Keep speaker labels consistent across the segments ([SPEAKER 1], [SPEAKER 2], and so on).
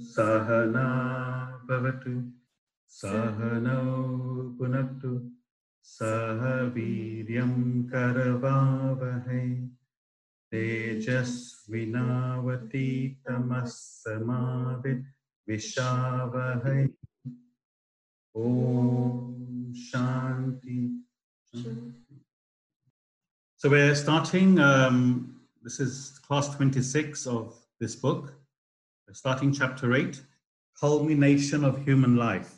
[SPEAKER 1] सहना भवतु सहनौ पुनक्तु सह वीर्यं करवावहै। तेजस्विनावतीतमस्समाविद्विषावहै ॐ शान्ति। So we're starting, um, this is class 26 of this book. We're starting chapter 8, Culmination of Human Life.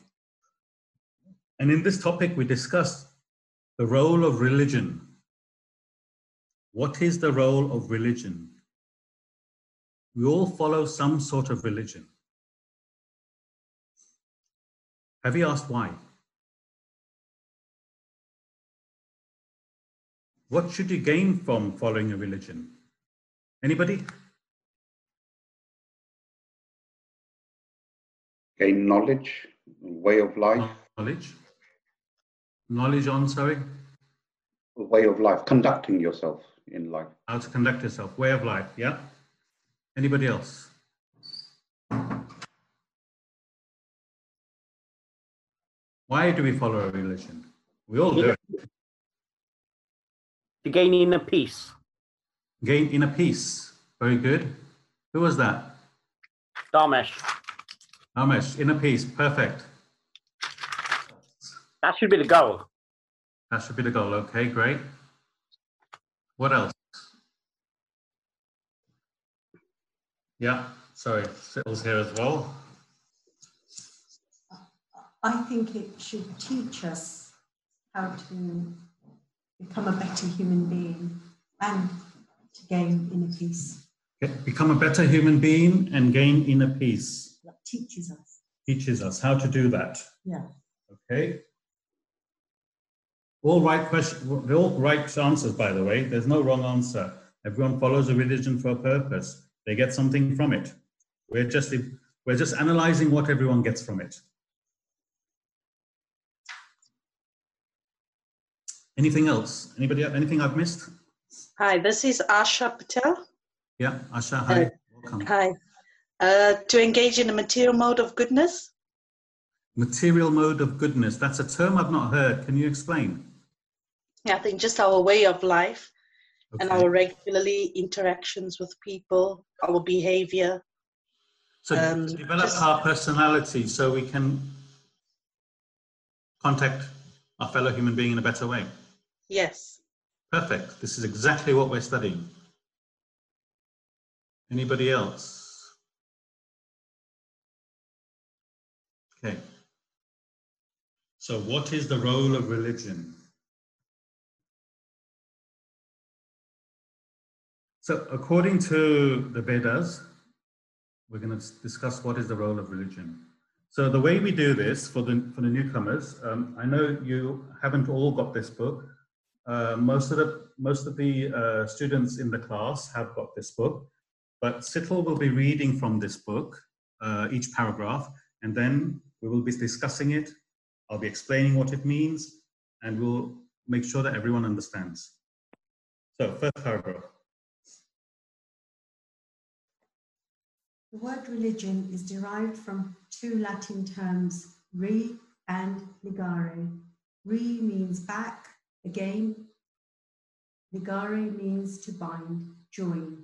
[SPEAKER 1] And in this topic, we discussed the role of religion. What is the role of religion? We all follow some sort of religion. Have you asked why? What should you gain from following a religion? Anybody?
[SPEAKER 2] gain knowledge, way of life, ah,
[SPEAKER 1] Knowledge. Knowledge on, sorry,
[SPEAKER 2] way of life, conducting yourself in life.
[SPEAKER 1] how to conduct yourself, way of life, yeah? Anybody else? Why do we follow a religion? We all do it.
[SPEAKER 3] To gain inner peace.
[SPEAKER 1] Gain inner peace. Very good. Who was that?
[SPEAKER 3] Damesh,
[SPEAKER 1] Ramesh, inner peace. Perfect.
[SPEAKER 3] that should be the goal.
[SPEAKER 1] That should be the goal. Okay, great. What else? Yeah, sorry, Cyril's here as well.
[SPEAKER 4] I think it should teach us how to become a better human being and to gain inner peace.
[SPEAKER 1] Become a better human being and gain inner peace.
[SPEAKER 4] That teaches us.
[SPEAKER 1] Teaches us how to do that.
[SPEAKER 4] Yeah.
[SPEAKER 1] Okay. All right question. They're all right answers, by the way. There's no wrong answer. Everyone follows a religion for a purpose. They get something from it. We're just we're just analyzing what everyone gets from it. Anything else? Anybody? Anything I've missed?
[SPEAKER 5] Hi, this is Asha Patel.
[SPEAKER 1] Yeah, Asha. Hi. Welcome.
[SPEAKER 5] Hi. Uh, to engage in the material mode of goodness.
[SPEAKER 1] Material mode of goodness. That's a term I've not heard. Can you explain?
[SPEAKER 5] Yeah, I think just our way of life and our regularly interactions with people, our behavior.
[SPEAKER 1] So
[SPEAKER 5] Um,
[SPEAKER 1] to develop
[SPEAKER 5] just-
[SPEAKER 1] our personality so we can contact our fellow human being in a better way.
[SPEAKER 5] Yes.
[SPEAKER 1] Perfect. This is exactly what we're studying. Anybody else? Okay. So what is the role of religion? So according to the Vedas, we're going to discuss what is the role of religion. So the way we do this for the for the newcomers, um, I know you haven't all got this book. Uh, most of the most of the uh, students in the class have got this book, but Sittle will be reading from this book uh, each paragraph, and then we will be discussing it. I'll be explaining what it means, and we'll make sure that everyone understands. So first paragraph.
[SPEAKER 4] The word religion is derived from two Latin terms, re and ligare. Re means back, again. Ligare means to bind, join.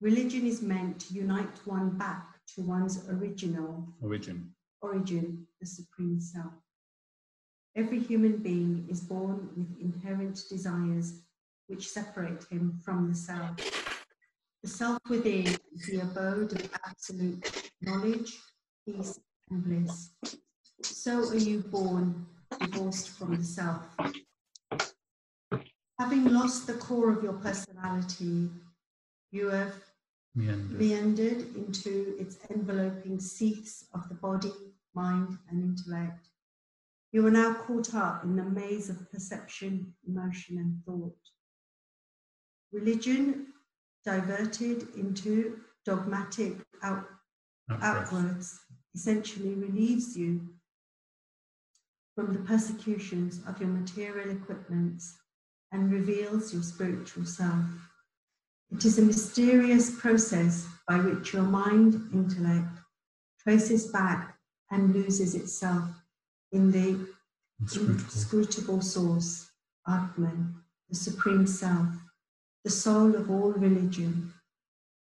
[SPEAKER 4] Religion is meant to unite one back to one's original
[SPEAKER 1] Origin.
[SPEAKER 4] origin, the Supreme Self. Every human being is born with inherent desires which separate him from the self. The self within is the abode of absolute knowledge, peace, and bliss. So are you born divorced from the self. Having lost the core of your personality, you have
[SPEAKER 1] Meander.
[SPEAKER 4] meandered into its enveloping seats of the body, mind, and intellect. You are now caught up in the maze of perception, emotion, and thought. Religion diverted into dogmatic out, outwards essentially relieves you from the persecutions of your material equipments and reveals your spiritual self. It is a mysterious process by which your mind intellect traces back and loses itself in the
[SPEAKER 1] Inscrutable.
[SPEAKER 4] inscrutable source, Atman, the supreme self, the soul of all religion.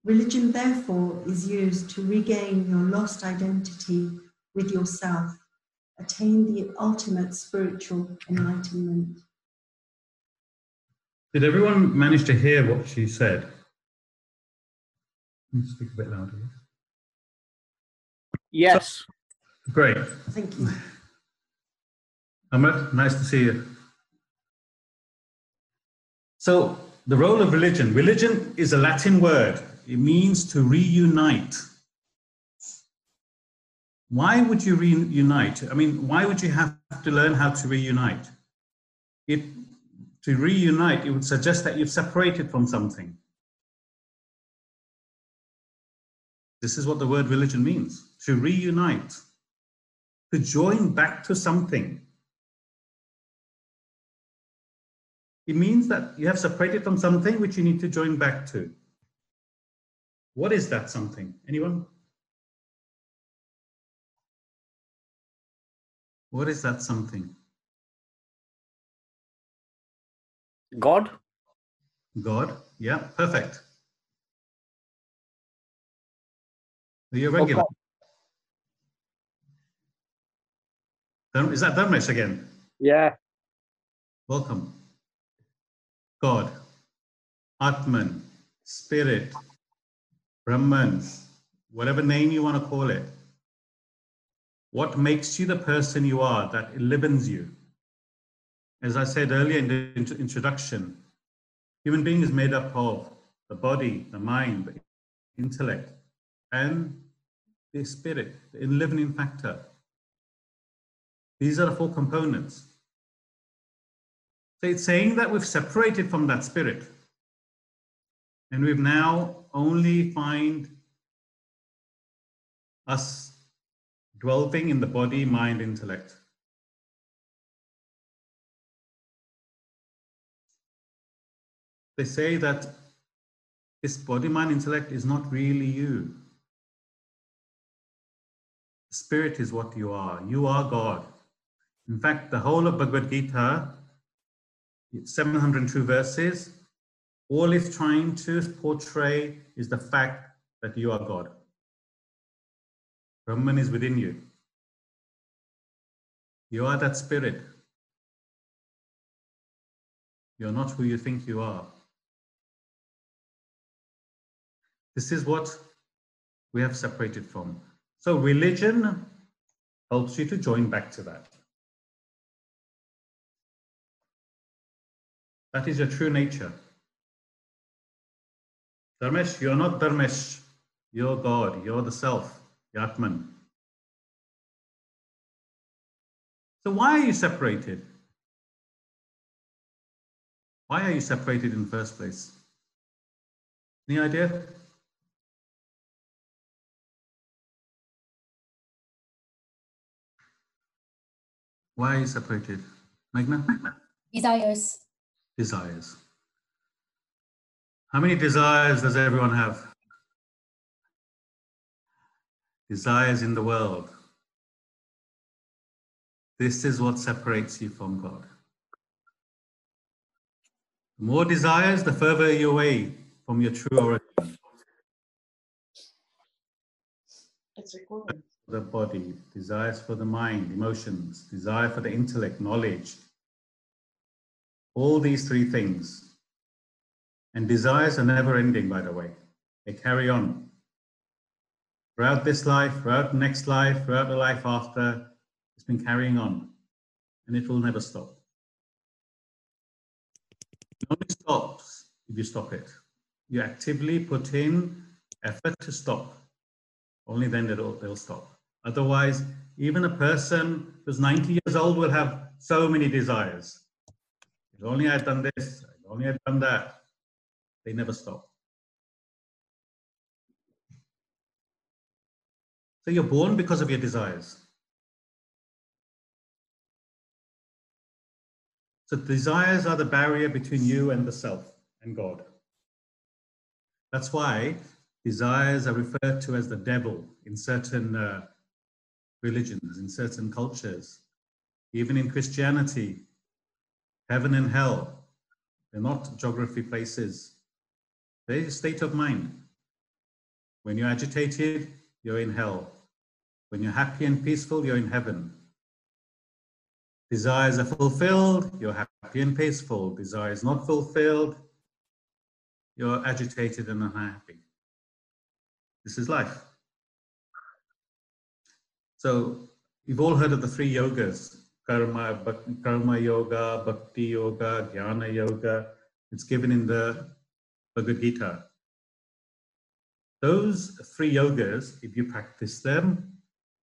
[SPEAKER 4] Religion, therefore, is used to regain your lost identity with yourself, attain the ultimate spiritual enlightenment.
[SPEAKER 1] Did everyone manage to hear what she said? Can you Speak a bit louder.
[SPEAKER 3] Yes.
[SPEAKER 1] Great.
[SPEAKER 4] Thank you.
[SPEAKER 1] Amrit, nice to see you. So, the role of religion. Religion is a Latin word. It means to reunite. Why would you reunite? I mean, why would you have to learn how to reunite? It, to reunite, it would suggest that you've separated from something. This is what the word religion means to reunite, to join back to something. It means that you have separated from something which you need to join back to. What is that something? Anyone? What is that something?
[SPEAKER 3] God.
[SPEAKER 1] God? Yeah, perfect. Are you a regular? Is that Dharmesh again?
[SPEAKER 3] Yeah.
[SPEAKER 1] Welcome. God, Atman, Spirit, Brahman, whatever name you want to call it. What makes you the person you are that enlivens you? As I said earlier in the introduction, human being is made up of the body, the mind, the intellect, and the spirit, the enlivening factor. These are the four components. So it's saying that we've separated from that spirit. And we've now only find us dwelling in the body, mind, intellect. They say that this body, mind, intellect is not really you. Spirit is what you are. You are God. In fact, the whole of Bhagavad Gita, 702 verses, all it's trying to portray is the fact that you are God. Brahman is within you. You are that spirit. You're not who you think you are. This is what we have separated from. So, religion helps you to join back to that. That is your true nature. Dharmesh, you're not Dharmesh. You're God. You're the self, the Atman. So, why are you separated? Why are you separated in the first place? Any idea? Why are you separated? Meghna?
[SPEAKER 6] desires.
[SPEAKER 1] Desires. How many desires does everyone have? Desires in the world. This is what separates you from God. The more desires, the further you're away from your true origin.
[SPEAKER 5] It's recording.
[SPEAKER 1] The body, desires for the mind, emotions, desire for the intellect, knowledge. All these three things. And desires are never ending, by the way. They carry on. Throughout this life, throughout the next life, throughout the life after, it's been carrying on. And it will never stop. It only stops if you stop it. You actively put in effort to stop. Only then it'll, they'll stop. Otherwise, even a person who's 90 years old will have so many desires. If only I'd done this, if only I'd done that. They never stop. So you're born because of your desires. So desires are the barrier between you and the self and God. That's why desires are referred to as the devil in certain uh, religions, in certain cultures. Even in Christianity, heaven and hell, they're not geography places, they're a state of mind. When you're agitated, you're in hell. When you're happy and peaceful, you're in heaven. Desires are fulfilled, you're happy and peaceful. Desires not fulfilled, you're agitated and unhappy. This is life. So you've all heard of the three yogas karma, karma yoga, bhakti yoga, jnana yoga. It's given in the Bhagavad Gita. Those three yogas, if you practice them,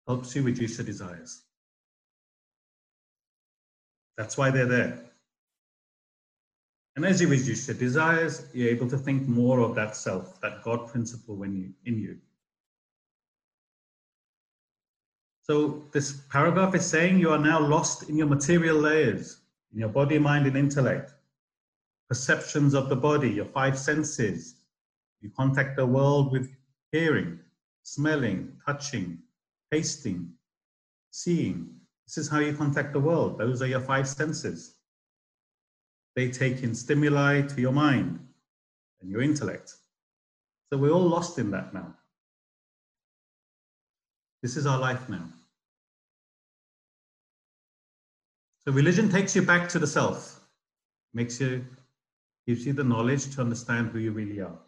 [SPEAKER 1] helps you reduce your desires. That's why they're there. And as you reduce your desires, you're able to think more of that self, that God principle when you, in you. So this paragraph is saying you are now lost in your material layers, in your body, mind, and intellect, perceptions of the body, your five senses. You contact the world with hearing, smelling, touching, tasting, seeing. This is how you contact the world. Those are your five senses. They take in stimuli to your mind and your intellect. So we're all lost in that now. This is our life now. So religion takes you back to the self, makes you, gives you the knowledge to understand who you really are.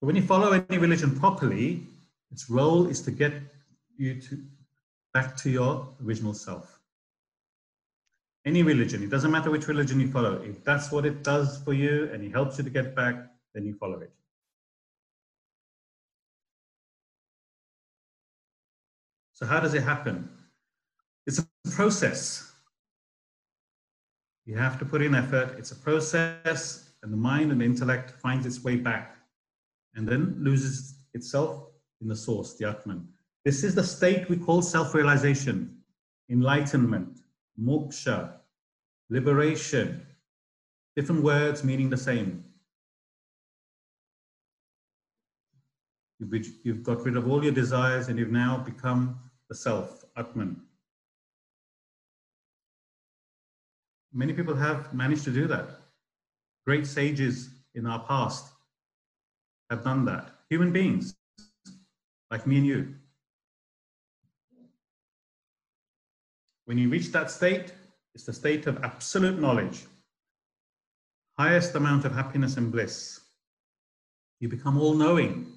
[SPEAKER 1] But when you follow any religion properly, its role is to get you to back to your original self. Any religion, it doesn't matter which religion you follow. If that's what it does for you and it helps you to get back, then you follow it. So how does it happen? It's a process. You have to put in effort. It's a process, and the mind and the intellect finds its way back and then loses itself in the source, the Atman. This is the state we call self-realization, enlightenment, moksha, liberation. Different words meaning the same. You've got rid of all your desires and you've now become the self, Atman. Many people have managed to do that. Great sages in our past have done that. Human beings, like me and you. When you reach that state, it's the state of absolute knowledge, highest amount of happiness and bliss. You become all knowing,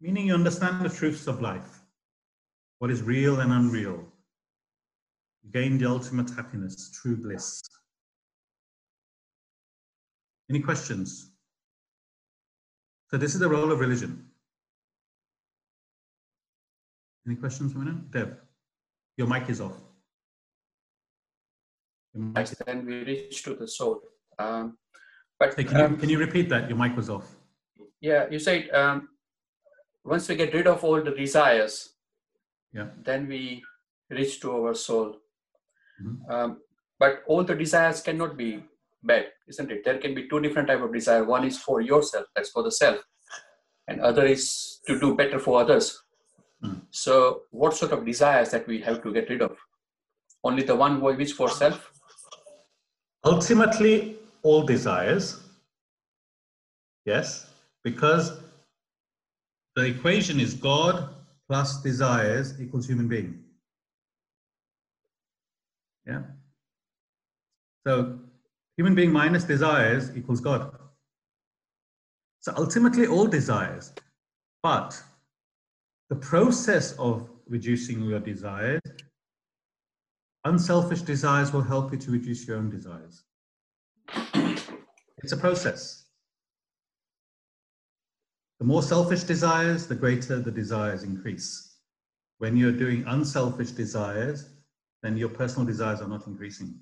[SPEAKER 1] meaning you understand the truths of life, what is real and unreal. You gain the ultimate happiness, true bliss. Any questions? So this is the role of religion. Any questions, Mina? Deb, your mic is off. Your mic is-
[SPEAKER 3] then we reach to the soul. Um, but
[SPEAKER 1] Hey, can, you,
[SPEAKER 3] um,
[SPEAKER 1] can you repeat that? Your mic was off.
[SPEAKER 3] yeah, you said um, once we get rid of all the desires,
[SPEAKER 1] Yeah.
[SPEAKER 3] then we reach to our soul.
[SPEAKER 1] Mhm.
[SPEAKER 3] Um, but all the desires cannot be bad, isn't it? There can be two different type of desire. One is for yourself, that's for the self, and other is to do better for others.
[SPEAKER 1] Mm.
[SPEAKER 3] So, what sort of desires that we have to get rid of? Only the one which for self.
[SPEAKER 1] Ultimately, all desires. Yes, because the equation is God plus desires equals human being. Yeah. So human being minus desires equals God. So ultimately, all desires. But the process of reducing your desires Unselfish desires will help you to reduce your own desires. It's a process. The more selfish desires, the greater the desires increase. When you're doing unselfish desires, then your personal desires are not increasing.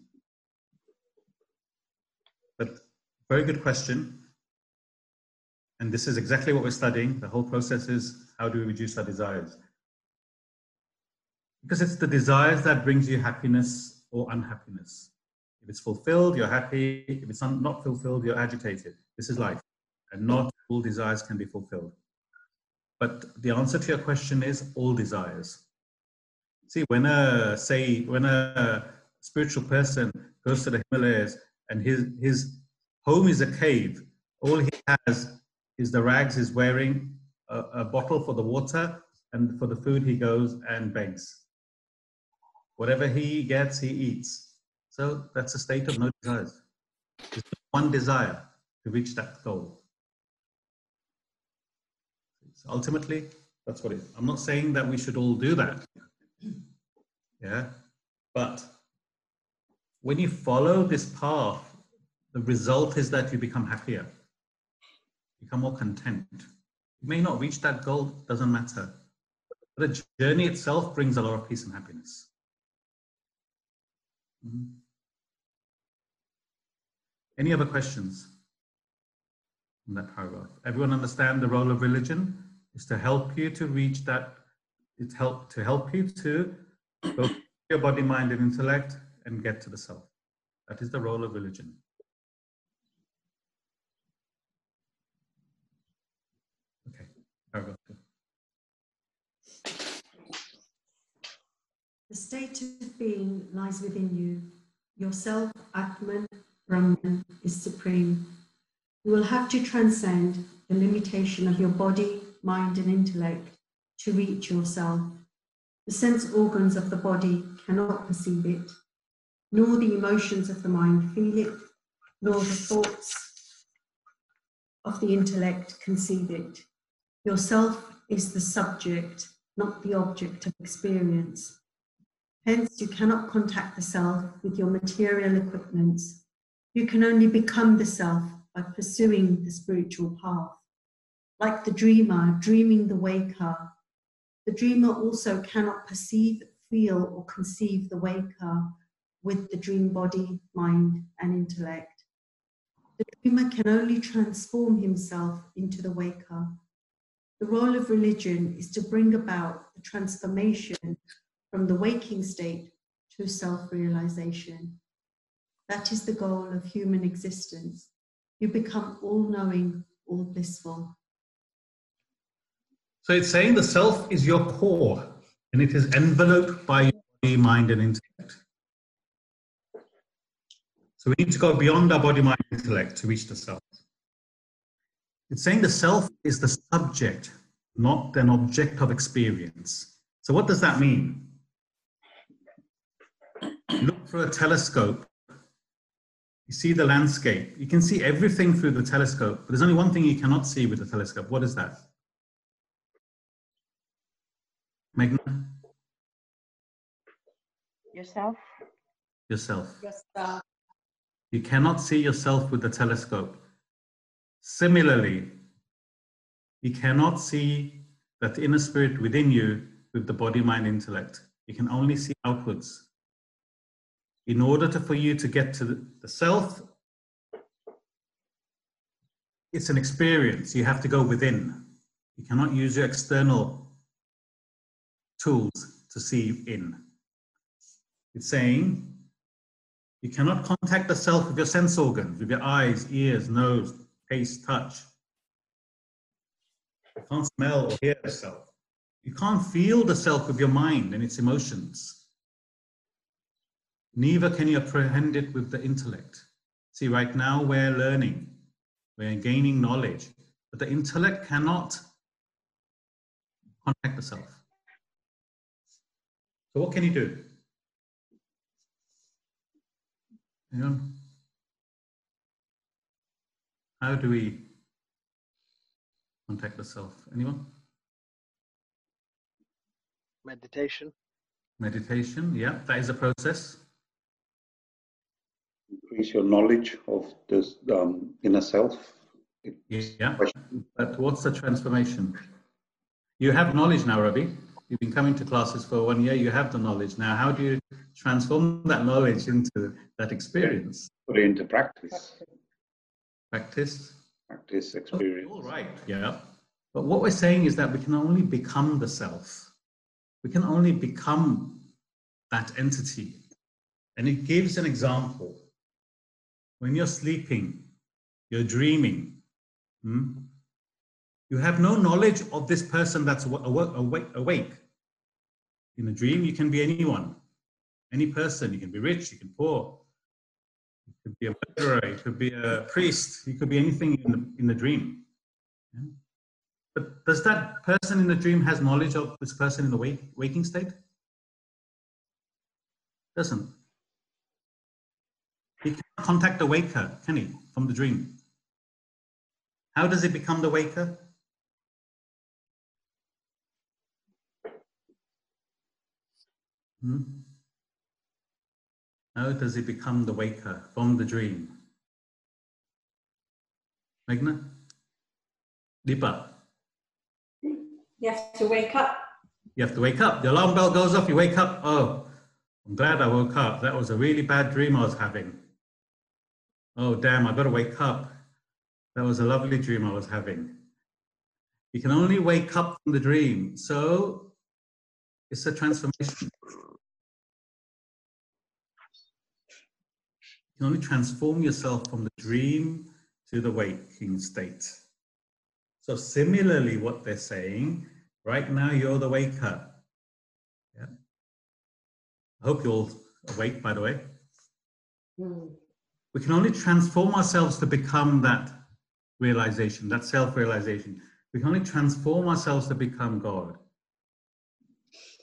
[SPEAKER 1] But very good question. And this is exactly what we're studying. The whole process is how do we reduce our desires? Because it's the desires that brings you happiness or unhappiness. If it's fulfilled, you're happy. If it's not fulfilled, you're agitated. This is life, and not all desires can be fulfilled. But the answer to your question is all desires. See, when a say when a spiritual person goes to the Himalayas and his his home is a cave, all he has is the rags he's wearing, a, a bottle for the water, and for the food he goes and begs. Whatever he gets, he eats. So that's a state of no desires. There's one desire to reach that goal. Ultimately, that's what it is. I'm not saying that we should all do that. Yeah. But when you follow this path, the result is that you become happier, become more content. You may not reach that goal, doesn't matter. The journey itself brings a lot of peace and happiness. Mhm. Any other questions on that paragraph? Everyone understand the role of religion is to help you to reach that. It's help to help you to through your body, mind, and intellect and get to the self. That is the role of religion. Okay, paragraph.
[SPEAKER 4] The state of being lies within you. Yourself, Atman, Brahman, is supreme. You will have to transcend the limitation of your body, mind, and intellect to reach yourself. The sense organs of the body cannot perceive it, nor the emotions of the mind feel it, nor the thoughts of the intellect conceive it. Yourself is the subject, not the object of experience. Hence, you cannot contact the self with your material equipments. You can only become the self by pursuing the spiritual path. Like the dreamer dreaming the waker, the dreamer also cannot perceive, feel, or conceive the waker with the dream body, mind, and intellect. The dreamer can only transform himself into the waker. The role of religion is to bring about the transformation from the waking state to self realization. That is the goal of human existence. You become all knowing, all blissful.
[SPEAKER 1] So it's saying the self is your core and it is enveloped by your body, mind, and intellect. So we need to go beyond our body, mind, intellect to reach the self. It's saying the self is the subject, not an object of experience. So what does that mean? Look through a telescope, you see the landscape. You can see everything through the telescope, but there's only one thing you cannot see with the telescope. What is that? Meghna?
[SPEAKER 5] Yourself?
[SPEAKER 1] Yourself.
[SPEAKER 5] Yourself.
[SPEAKER 1] You cannot see yourself with the telescope. Similarly, you cannot see that inner spirit within you with the body, mind, intellect. You can only see outwards. In order to, for you to get to the, the self, it's an experience. You have to go within. You cannot use your external tools to see in. It's saying you cannot contact the self with your sense organs, with your eyes, ears, nose, taste, touch. You can't smell or hear the self. You can't feel the self with your mind and its emotions. Neither can you apprehend it with the intellect. See, right now we're learning, we're gaining knowledge, but the intellect cannot contact the self. So, what can you do? You know, how do we contact the self? Anyone?
[SPEAKER 6] meditation
[SPEAKER 1] Meditation, yeah, that is a process.
[SPEAKER 2] Increase your knowledge of this um, inner self.
[SPEAKER 1] Yeah, but what's the transformation? You have knowledge now, Ravi. You've been coming to classes for one year, you have the knowledge. Now, how do you transform that knowledge into that experience?
[SPEAKER 2] Put it into practice.
[SPEAKER 1] Practice?
[SPEAKER 2] Practice,
[SPEAKER 1] Okay,
[SPEAKER 2] experience.
[SPEAKER 1] All right, yeah. But what we're saying is that we can only become the self. We can only become that entity. And it gives an example. when you're sleeping, you're dreaming, hmm, you have no knowledge of this person that's awa- awa- awake, awake. In a dream, you can be anyone, any person. You can be rich, you can be poor, you could be a murderer, you could be a priest, you could be anything in the, in the dream. Yeah? But does that person in the dream has knowledge of this person in the wake, waking state? Doesn't. He can't contact the waker, can he, from the dream? How does he become the waker? Hmm? How does he become the waker from the dream? Meghna? Deepa?
[SPEAKER 7] You have to wake up.
[SPEAKER 1] You have to wake up. The alarm bell goes off, you wake up. Oh, I'm glad I woke up. That was a really bad dream I was having. Oh, damn, I better wake up. That was a lovely dream I was having. You can only wake up from the dream. So it's a transformation. Can only transform yourself from the dream to the waking state. So similarly, what they're saying, right now you're the waker. Yeah. I hope you're all awake, by the way. Hmm. We can only transform ourselves to become that realization, that self-realization. We can only transform ourselves to become God.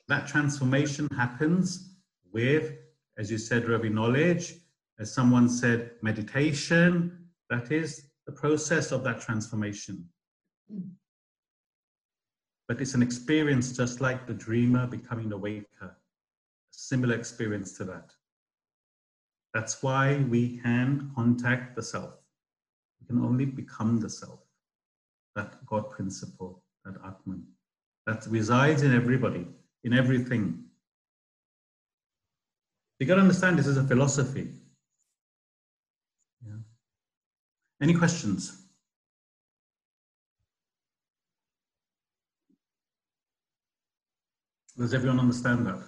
[SPEAKER 1] That transformation happens with, as you said, Ravi, knowledge, as someone said, meditation. That is the process of that transformation. Mm. But it's an experience just like the dreamer becoming the waker, similar experience to that. That's why we can contact the self. We can only become the self, that God principle, that Atman, that resides in everybody, in everything. You got to understand this is a philosophy. Yeah. Any questions? Does everyone understand that?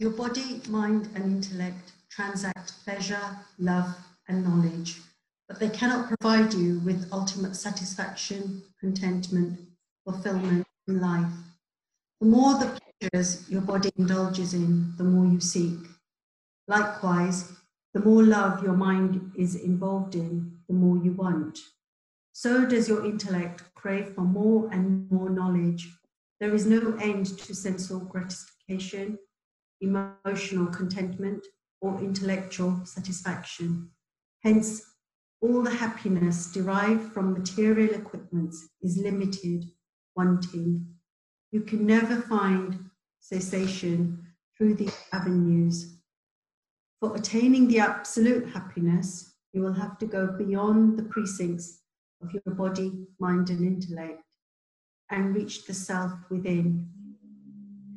[SPEAKER 4] Your body, mind, and intellect transact pleasure, love, and knowledge, but they cannot provide you with ultimate satisfaction, contentment, fulfillment in life. The more the pleasures your body indulges in, the more you seek. Likewise, the more love your mind is involved in, the more you want. So does your intellect crave for more and more knowledge. There is no end to sensual gratification, emotional contentment, or intellectual satisfaction. Hence, all the happiness derived from material equipments is limited, wanting. You can never find cessation through these avenues. For attaining the absolute happiness, you will have to go beyond the precincts of your body, mind, and intellect and reach the self within.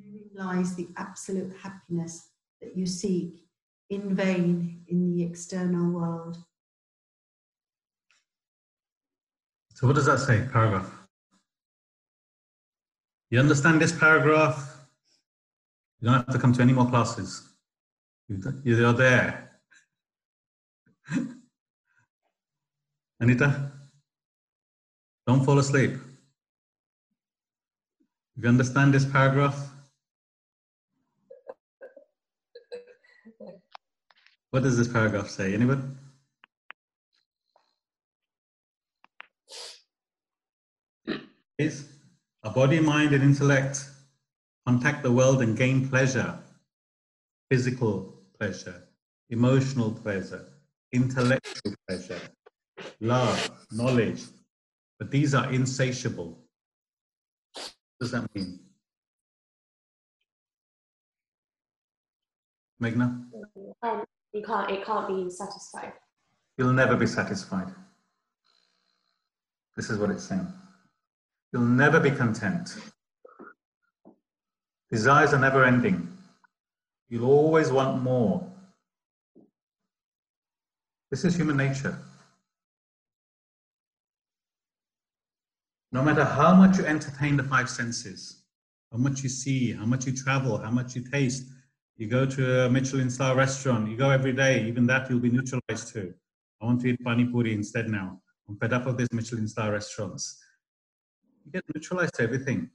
[SPEAKER 4] Therein lies the absolute happiness that you seek in vain in the external world.
[SPEAKER 1] So, what does that say, paragraph? You understand this paragraph? You don't have to come to any more classes. You- You're there. Anita? Don't fall asleep. You understand this paragraph? What does this paragraph say? Anyone? Is a body, mind, and intellect contact the world and gain pleasure, physical pleasure, emotional pleasure, intellectual pleasure, love, knowledge, but these are insatiable. What does that mean? Meghna?
[SPEAKER 7] Um, you can't. It can't be satisfied.
[SPEAKER 1] You'll never be satisfied. This is what it's saying. You'll never be content. Desires are never ending. You'll always want more. This is human nature. No matter how much you entertain the five senses, how much you see, how much you travel, how much you taste, you go to a Michelin star restaurant, you go every day, even that you'll be neutralized to. I want to eat pani puri instead now. I'm fed up of these Michelin star restaurants. You get neutralized to everything.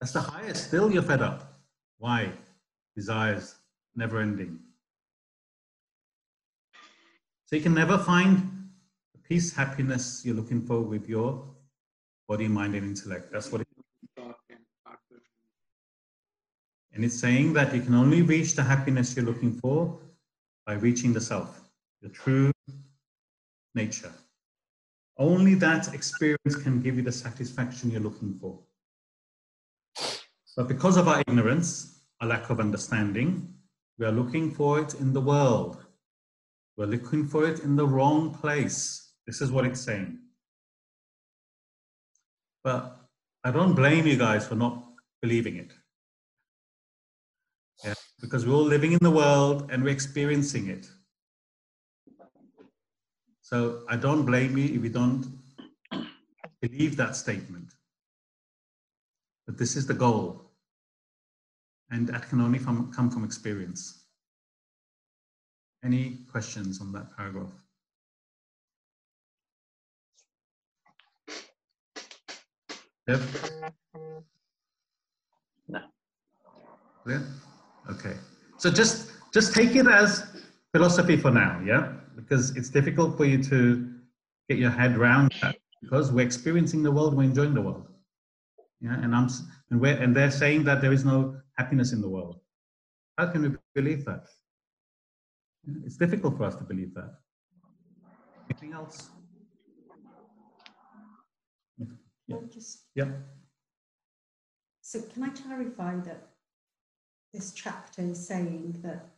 [SPEAKER 1] That's the highest. Still, you're fed up. Why? Desires, never ending. So you can never find the peace, happiness you're looking for with your body, mind, and intellect. That's what it And it's saying that you can only reach the happiness you're looking for by reaching the self, your true nature. Only that experience can give you the satisfaction you're looking for. But because of our ignorance, our lack of understanding, we are looking for it in the world. We're looking for it in the wrong place. This is what it's saying. But I don't blame you guys for not believing it. Yeah, because we're all living in the world and we're experiencing it. So I don't blame you if you don't believe that statement. But this is the goal. And that can only from, come from experience. Any questions on that paragraph? Dev?
[SPEAKER 3] No.
[SPEAKER 1] Clear? Okay. So just just take it as philosophy for now, yeah? Because it's difficult for you to get your head around that because we're experiencing the world, we're enjoying the world. Yeah, and I'm and we're and they're saying that there is no happiness in the world. How can we believe that? It's difficult for us to believe that. Anything else? Yeah.
[SPEAKER 4] Just,
[SPEAKER 1] Yeah.
[SPEAKER 4] so can I clarify that this chapter is saying that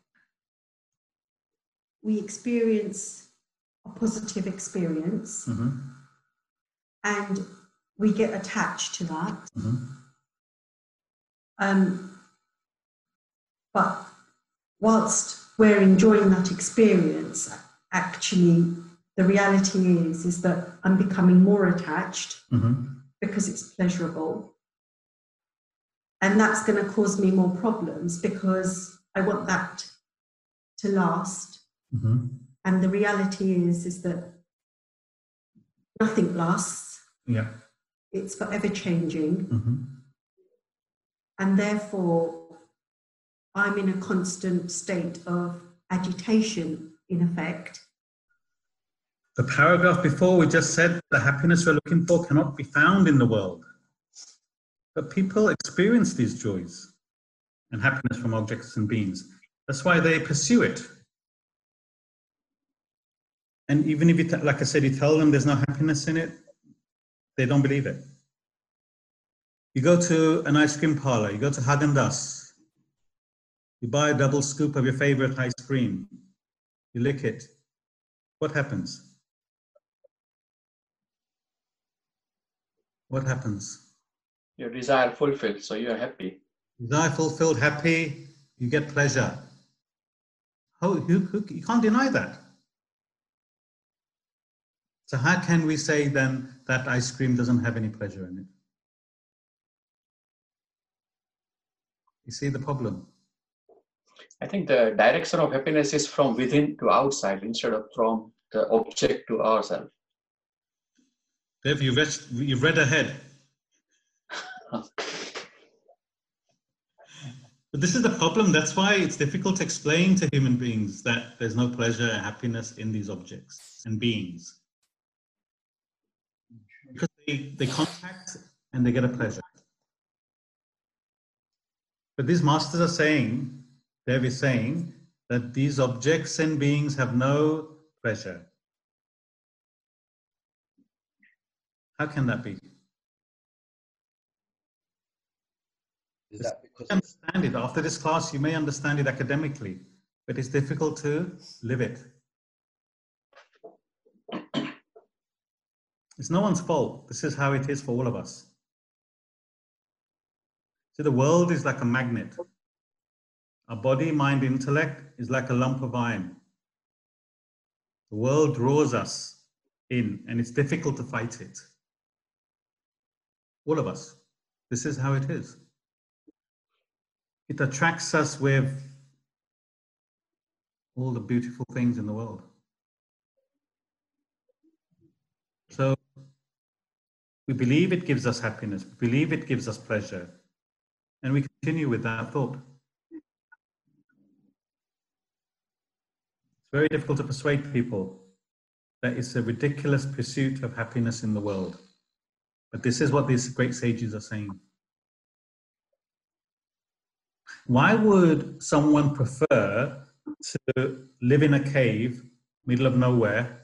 [SPEAKER 4] we experience a positive experience
[SPEAKER 1] hmm
[SPEAKER 4] and we get attached to that.
[SPEAKER 1] hmm
[SPEAKER 4] Um, but whilst we're enjoying that experience, actually the reality is is that I'm becoming more attached
[SPEAKER 1] hmm
[SPEAKER 4] because it's pleasurable. And that's going to cause me more problems because I want that to last.
[SPEAKER 1] Hmm
[SPEAKER 4] And the reality is is that nothing lasts.
[SPEAKER 1] Yeah.
[SPEAKER 4] It's forever changing.
[SPEAKER 1] hmm
[SPEAKER 4] and therefore I'm in a constant state of agitation, in effect.
[SPEAKER 1] The paragraph before we just said the happiness we're looking for cannot be found in the world. But people experience these joys and happiness from objects and beings. That's why they pursue it. And even if you, t- like I said, you tell them there's no happiness in it, they don't believe it. You go to an ice cream parlor, you go to Haagen Dazs, you buy a double scoop of your favorite ice cream, you lick it. What happens? What happens?
[SPEAKER 3] Your desire fulfilled, so you are happy.
[SPEAKER 1] Desire fulfilled, happy, you get pleasure. Who, who, you can't deny that. So, how can we say then that ice cream doesn't have any pleasure in it? You see the problem?
[SPEAKER 3] I think the direction of happiness is from within to outside instead of from the object to ourselves.
[SPEAKER 1] Dev, you've read, you've read ahead. But this is the problem. That's why it's difficult to explain to human beings that there's no pleasure and happiness in these objects and beings. They, they contact and they get a pleasure. But these masters are saying, Dev is saying, that these objects and beings have no pleasure. How can that be?
[SPEAKER 2] Is that because
[SPEAKER 1] You understand it after this class you may understand it academically but it's difficult to live it it's no one's fault this is how it is for all of us See, the world is like a magnet our body mind intellect is like a lump of iron the world draws us in, and it's difficult to fight it. All of us. This is how it is. It attracts us with all the beautiful things in the world. So we believe it gives us happiness, we believe it gives us pleasure, and we continue with that thought. It's very difficult to persuade people that it's a ridiculous pursuit of happiness in the world. But this is what these great sages are saying. Why would someone prefer to live in a cave, middle of nowhere,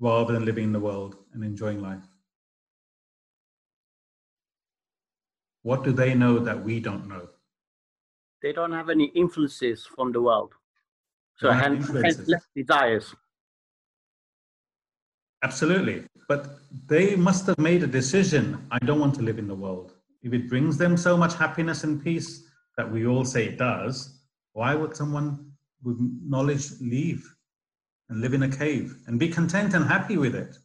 [SPEAKER 1] rather than living in the world and enjoying life? What do they know that we don't know?
[SPEAKER 8] They don't have any influences from the world. So hence less desires.
[SPEAKER 1] Absolutely. But they must have made a decision I don't want to live in the world. If it brings them so much happiness and peace that we all say it does, why would someone with knowledge leave and live in a cave and be content and happy with it?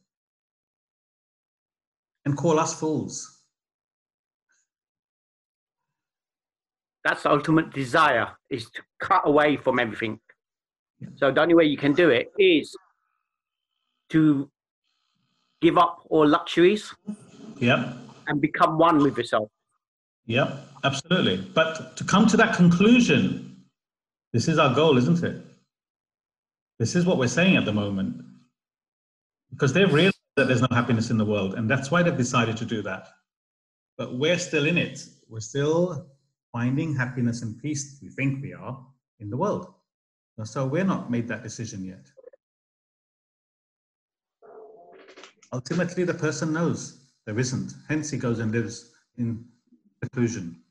[SPEAKER 1] And call us fools.
[SPEAKER 8] That's the ultimate desire is to cut away from everything.
[SPEAKER 1] Yeah.
[SPEAKER 8] So the only way you can do it is to give up all luxuries
[SPEAKER 1] Yep.
[SPEAKER 8] and become one with yourself.
[SPEAKER 1] Yep. Absolutely. But to come to that conclusion, this is our goal, isn't it? This is what we're saying at the moment. Because they've realized that there's no happiness in the world, and that's why they've decided to do that. But we're still in it. We're still finding happiness and peace, we think we are, in the world. So we're not made that decision yet. Ultimately, the person knows there isn't. Hence, he goes and lives in seclusion.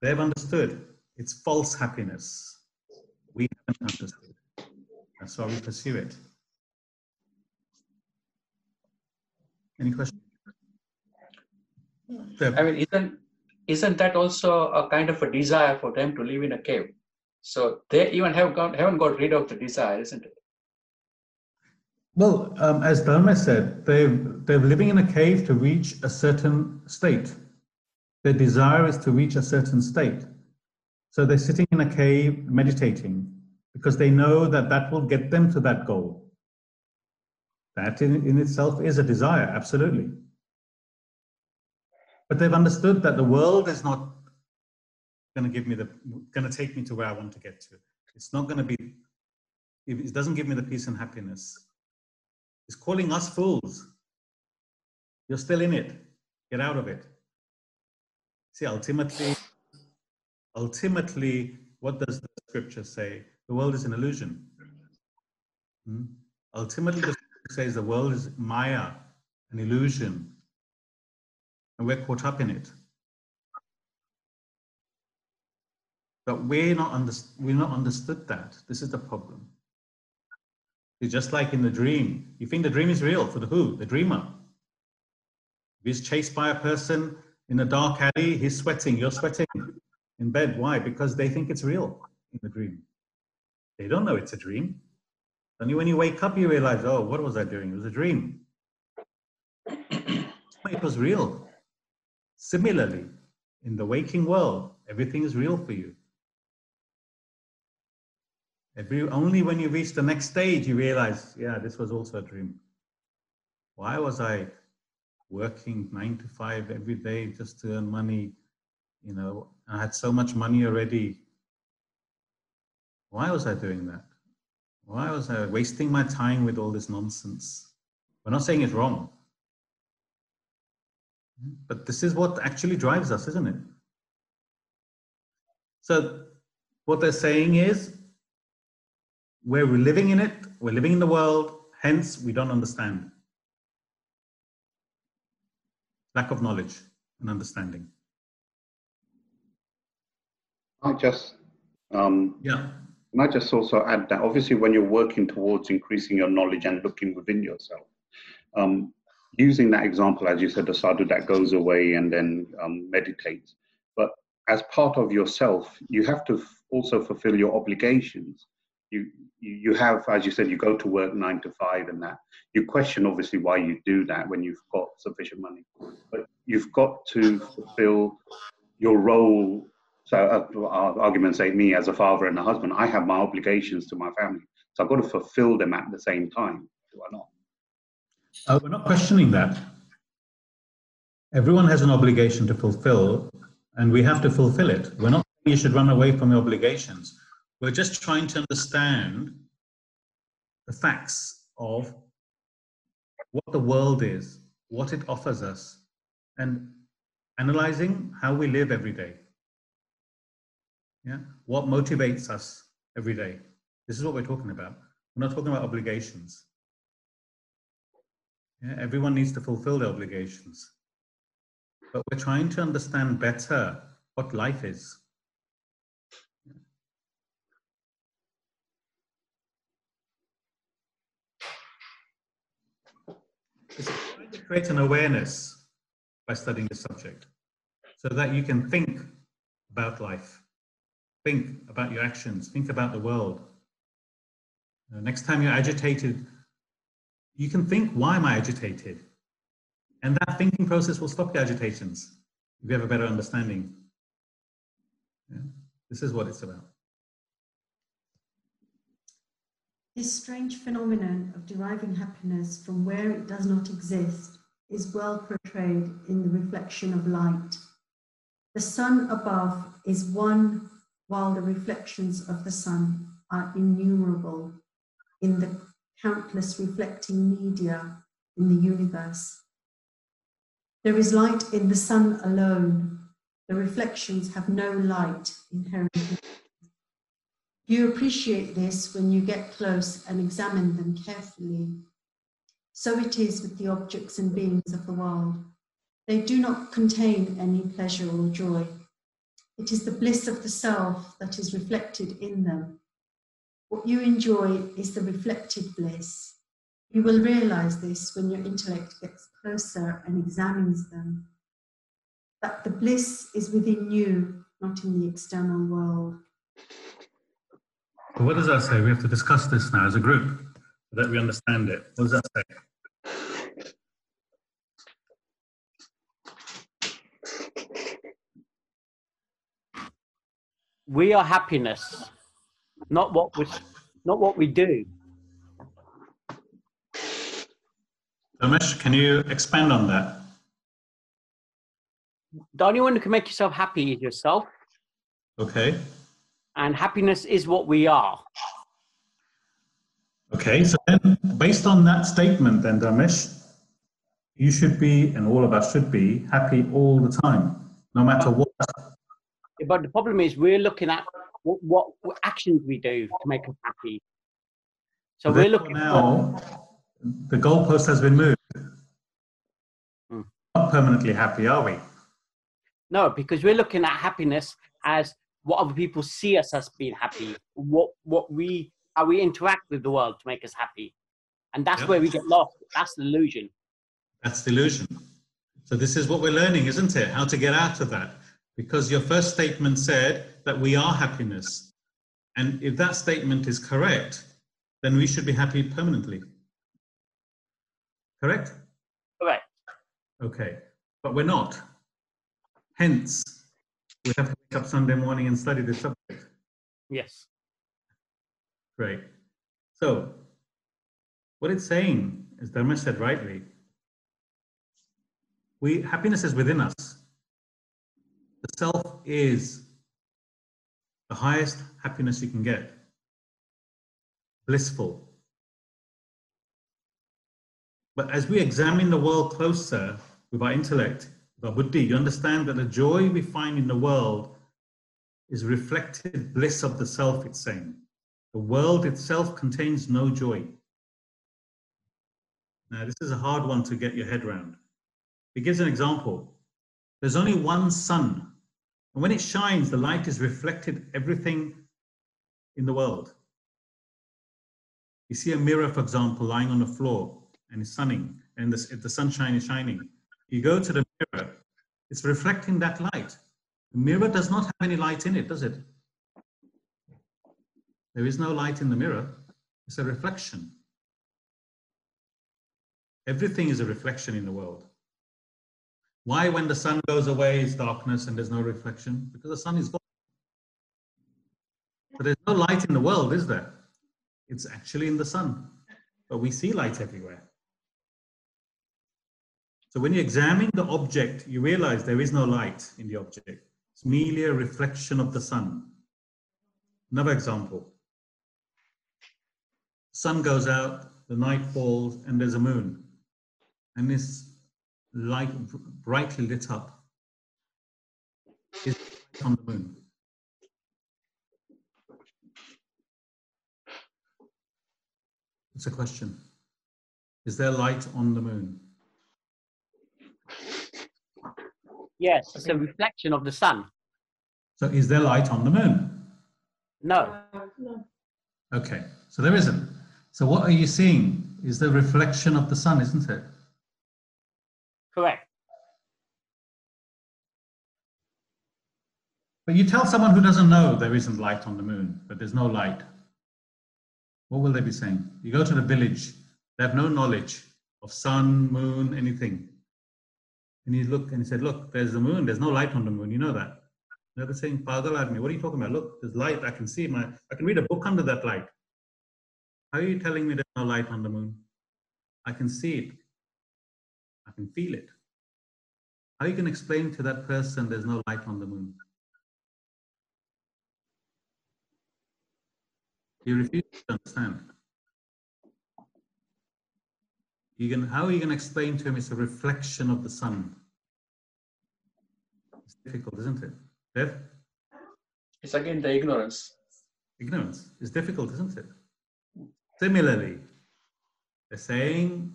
[SPEAKER 1] They've understood it's false happiness. We haven't understood. It. That's why we pursue it. Any questions?
[SPEAKER 3] I mean, isn't isn't that also a kind of a desire for them to live in a cave? So they even have got haven't got rid of the desire, isn't it?
[SPEAKER 1] Well, um, as Dharma said, they've, they're living in a cave to reach a certain state. Their desire is to reach a certain state. So they're sitting in a cave meditating because they know that that will get them to that goal. That in, in itself is a desire, absolutely. But they've understood that the world is not going to give me the, going to take me to where I want to get to. It's not going to be, it doesn't give me the peace and happiness. It's calling us fools. You're still in it. Get out of it. See, ultimately, ultimately, what does the scripture say? The world is an illusion. Hmm? Ultimately, the scripture says the world is Maya, an illusion, and we're caught up in it. But we're not, under, we're not understood that. This is the problem. It's just like in the dream. You think the dream is real for the who? The dreamer. If he's chased by a person in a dark alley, he's sweating, you're sweating in bed. Why? Because they think it's real in the dream. They don't know it's a dream. Only when you wake up, you realize, oh, what was I doing? It was a dream. it was real. Similarly, in the waking world, everything is real for you. Every, only when you reach the next stage, you realize, yeah, this was also a dream. Why was I working nine to five every day just to earn money? You know, I had so much money already. Why was I doing that? Why was I wasting my time with all this nonsense? We're not saying it's wrong. But this is what actually drives us, isn't it? So, what they're saying is, we're living in it, we're living in the world, hence we don't understand. Lack of knowledge and understanding.
[SPEAKER 2] I just, um,
[SPEAKER 1] Yeah.
[SPEAKER 2] and I just also add that obviously when you're working towards increasing your knowledge and looking within yourself, um, using that example, as you said, the sadhu that goes away and then um, meditates, but as part of yourself, you have to f- also fulfill your obligations. you, you you have, as you said, you go to work nine to five and that. You question obviously why you do that when you've got sufficient money, but you've got to fulfill your role. So, uh, our argument's sake, me as a father and a husband, I have my obligations to my family, so I've got to fulfill them at the same time. Do I not?
[SPEAKER 1] Uh, we're not questioning that. Everyone has an obligation to fulfill, and we have to fulfill it. We're not saying you should run away from your obligations. We're just trying to understand the facts of what the world is, what it offers us, and analyzing how we live every day. Yeah, what motivates us every day. This is what we're talking about. We're not talking about obligations. Yeah, everyone needs to fulfill their obligations. But we're trying to understand better what life is. It's trying to create an awareness by studying the subject so that you can think about life, think about your actions, think about the world. Uh, next time you're agitated, you can think, why am I agitated? And that thinking process will stop your agitations if you have a better understanding. Yeah? This is what it's about.
[SPEAKER 4] This strange phenomenon of deriving happiness from where it does not exist is well portrayed in the reflection of light. The sun above is one, while the reflections of the sun are innumerable in the countless reflecting media in the universe. There is light in the sun alone. The reflections have no light inherently. You appreciate this when you get close and examine them carefully. So it is with the objects and beings of the world. They do not contain any pleasure or joy. It is the bliss of the self that is reflected in them. What you enjoy is the reflected bliss. You will realize this when your intellect gets closer and examines them. That the bliss is within you, not in the external world.
[SPEAKER 1] But what does that say? We have to discuss this now as a group so that we understand it. What does that say?
[SPEAKER 8] We are happiness, not what we, not what we do.
[SPEAKER 1] Ramesh, can you expand on that?
[SPEAKER 8] The only one who can make yourself happy is yourself,
[SPEAKER 1] Okay.
[SPEAKER 8] and happiness is what we are.
[SPEAKER 1] Okay, so then based on that statement, then Ramesh, you should be, and all of us should be, happy all the time, no matter what.
[SPEAKER 8] But the problem is, we're looking at what, what, what actions we do to make us happy. So we're looking
[SPEAKER 1] now, the goalpost has been moved.
[SPEAKER 8] Hmm.
[SPEAKER 1] Not permanently happy, are we?
[SPEAKER 8] no, because we're looking at happiness as what other people see us as being happy, what what we how we interact with the world to make us happy, and that's
[SPEAKER 1] Yeah.
[SPEAKER 8] where we get lost. That's the illusion.
[SPEAKER 1] That's delusion. So this is what we're learning, isn't it? How to get out of that. Because your first statement said that we are happiness. And if that statement is correct, then we should be happy permanently. Correct?
[SPEAKER 8] Correct.
[SPEAKER 1] Okay. But we're not. Hence, we have to wake up Sunday morning and study this subject.
[SPEAKER 8] Yes.
[SPEAKER 1] Great. So, what it's saying, as Dharma said rightly, we happiness is within us. The self is the highest happiness you can get. Blissful. But as we examine the world closer with our intellect, with our buddhi, you understand that the joy we find in the world is reflected bliss of the self, it's saying. The world itself contains no joy. Now, this is a hard one to get your head around. It gives an example. There's only one sun, and when it shines, the light is reflected everything in the world. You see a mirror, for example, lying on the floor and it's sunning, and the, the sunshine is shining. You go to the mirror, it's reflecting that light. The mirror does not have any light in it, does it? There is no light in the mirror, it's a reflection. Everything is a reflection in the world. Why, when the sun goes away, is darkness and there's no reflection? Because the sun is gone. But there's no light in the world, is there? It's actually in the sun. But we see light everywhere. So when you examine the object, you realize there is no light in the object. It's merely a reflection of the sun. Another example. Sun goes out, the night falls, and there's a moon. And this light brightly lit up is on the moon. It's a question. Is there light on the moon?
[SPEAKER 8] Yes, it's a reflection of the sun.
[SPEAKER 1] So is there light on the moon?
[SPEAKER 8] No.
[SPEAKER 7] No.
[SPEAKER 1] Okay, so there isn't. So what are you seeing? Is the reflection of the sun, isn't it?
[SPEAKER 8] Correct.
[SPEAKER 1] But you tell someone who doesn't know there isn't light on the moon, but there's no light. What will they be saying? You go to the village, they have no knowledge of sun, moon, anything. And you look and he said, Look, there's the moon, there's no light on the moon. You know that. They're saying, Pagal me, what are you talking about? Look, there's light, I can see my I can read a book under that light. How are you telling me there's no light on the moon? I can see it. I can feel it. How are you going to explain to that person there's no light on the moon? You refuse to understand. You can, how are you going to explain to him it's a reflection of the sun? It's difficult, isn't it? Dev?
[SPEAKER 3] It's again the ignorance.
[SPEAKER 1] Ignorance is difficult, isn't it? Similarly, they're saying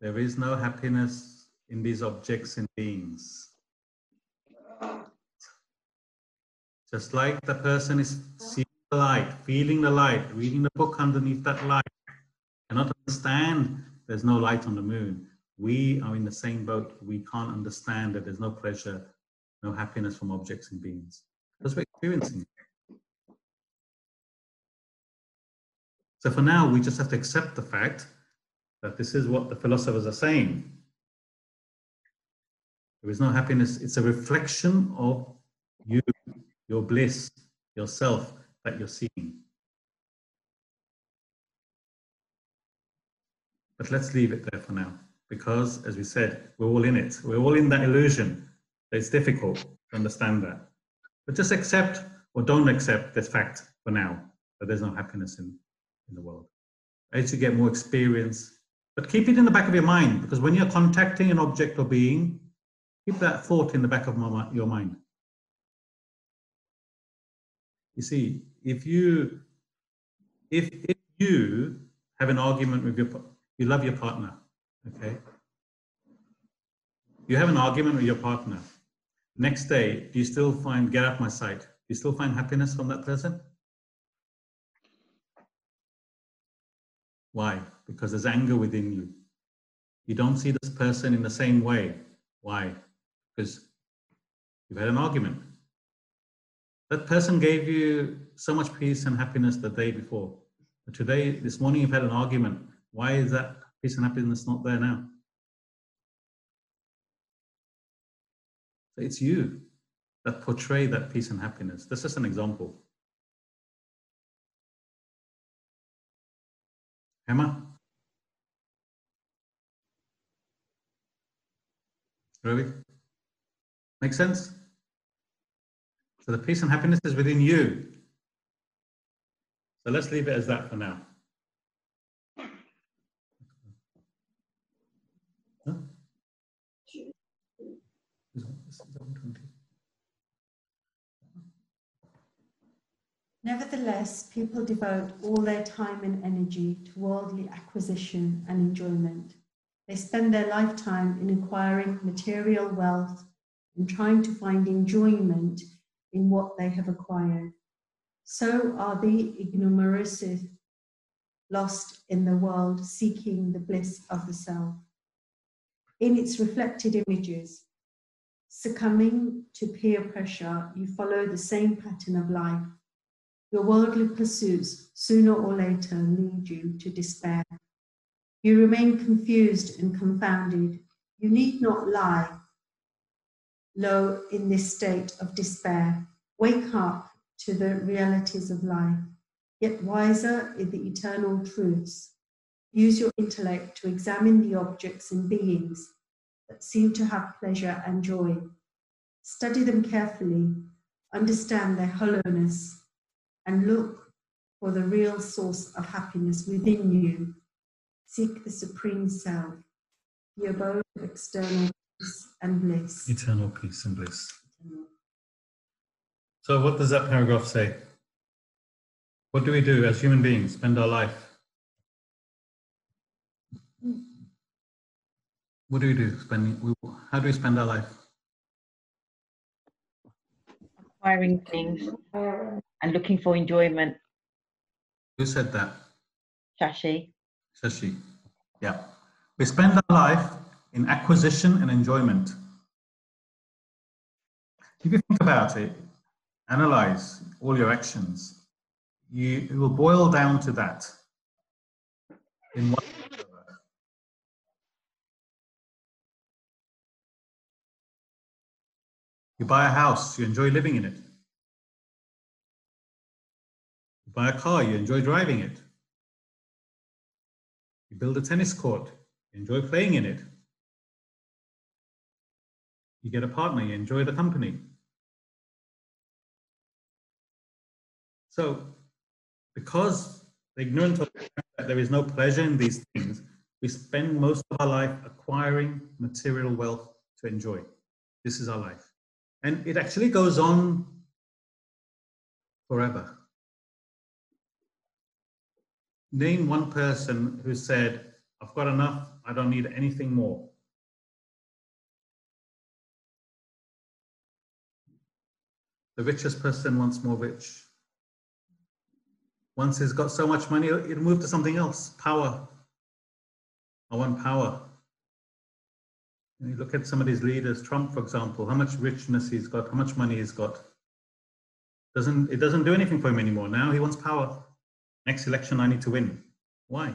[SPEAKER 1] there is no happiness in these objects and beings. Just like the person is seeing the light, feeling the light, reading the book underneath that light, cannot understand there's no light on the moon. We are in the same boat. We can't understand that there's no pleasure, no happiness from objects and beings. Because we're experiencing it. So for now, we just have to accept the fact that this is what the philosophers are saying. There is no happiness. It's a reflection of you, your bliss, yourself that you're seeing. But let's leave it there for now, because as we said, we're all in it. We're all in that illusion. It's difficult to understand that. But just accept or don't accept this fact for now that there's no happiness in, in the world. As you get more experience, but keep it in the back of your mind, because when you're contacting an object or being, keep that thought in the back of your mind. You see, if you if if you have an argument with your you love your partner, okay? You have an argument with your partner. Next day, do you still find get out my sight? Do you still find happiness from that person? Why? Because there's anger within you. You don't see this person in the same way. Why? Because you've had an argument. That person gave you so much peace and happiness the day before. But today, this morning, you've had an argument. Why is that peace and happiness not there now? It's you that portray that peace and happiness. This is an example. Emma? Really? Make sense? So the peace and happiness is within you. So let's leave it as that for now.
[SPEAKER 4] Nevertheless, people devote all their time and energy to worldly acquisition and enjoyment. They spend their lifetime in acquiring material wealth and trying to find enjoyment in what they have acquired. So are the ignominious lost in the world, seeking the bliss of the self. In its reflected images, succumbing to peer pressure, you follow the same pattern of life Your worldly pursuits sooner or later lead you to despair. You remain confused and confounded. You need not lie low in this state of despair. Wake up to the realities of life, yet wiser in the eternal truths. Use your intellect to examine the objects and beings that seem to have pleasure and joy. Study them carefully, understand their hollowness, and look for the real source of happiness within you. Seek the Supreme Self, the abode of external peace and bliss.
[SPEAKER 1] Eternal peace and bliss. So, what does that paragraph say? What do we do as human beings? Spend our life. What do we do? Spending. How do we spend our life?
[SPEAKER 9] acquiring things and looking for enjoyment.
[SPEAKER 1] Who said that?
[SPEAKER 9] Shashi.
[SPEAKER 1] Shashi. Yeah. We spend our life in acquisition and enjoyment. If you think about it, analyze all your actions, you, it will boil down to that. In one You buy a house, you enjoy living in it. You buy a car, you enjoy driving it. You build a tennis court, you enjoy playing in it. You get a partner, you enjoy the company. So, because the ignorant of that there is no pleasure in these things, we spend most of our life acquiring material wealth to enjoy. This is our life. And it actually goes on forever. Name one person who said, I've got enough, I don't need anything more. The richest person wants more rich. Once he's got so much money, he'll move to something else power. I want power. You look at some of these leaders, Trump, for example, how much richness he's got, how much money he's got. Doesn't, it doesn't do anything for him anymore. Now he wants power. Next election, I need to win. Why?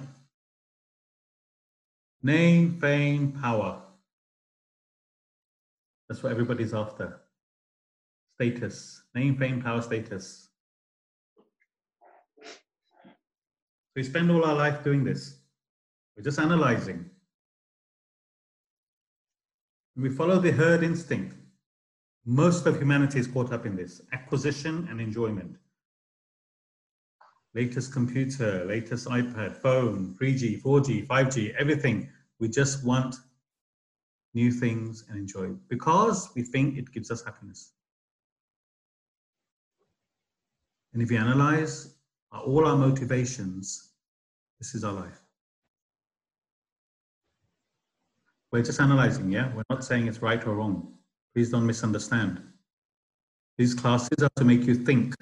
[SPEAKER 1] Name, fame, power. That's what everybody's after. Status. Name, fame, power, status. We spend all our life doing this. We're just analyzing. We follow the herd instinct. Most of humanity is caught up in this acquisition and enjoyment. Latest computer, latest iPad, phone, 3G, 4G, 5G, everything. We just want new things and enjoy because we think it gives us happiness. And if you analyze all our motivations, this is our life. We're just analyzing, yeah? We're not saying it's right or wrong. Please don't misunderstand. These classes are to make you think.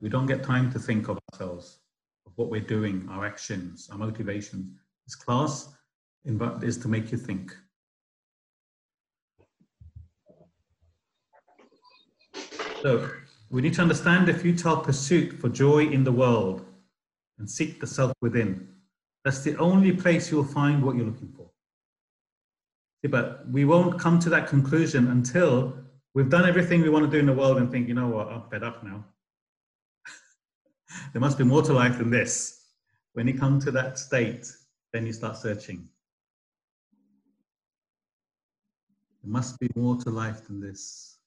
[SPEAKER 1] We don't get time to think of ourselves, of what we're doing, our actions, our motivations. This class is to make you think. So we need to understand the futile pursuit for joy in the world and seek the self within. That's the only place you'll find what you're looking for. But we won't come to that conclusion until we've done everything we want to do in the world and think, you know what, I'm fed up now. There must be more to life than this. When you come to that state, then you start searching. There must be more to life than this.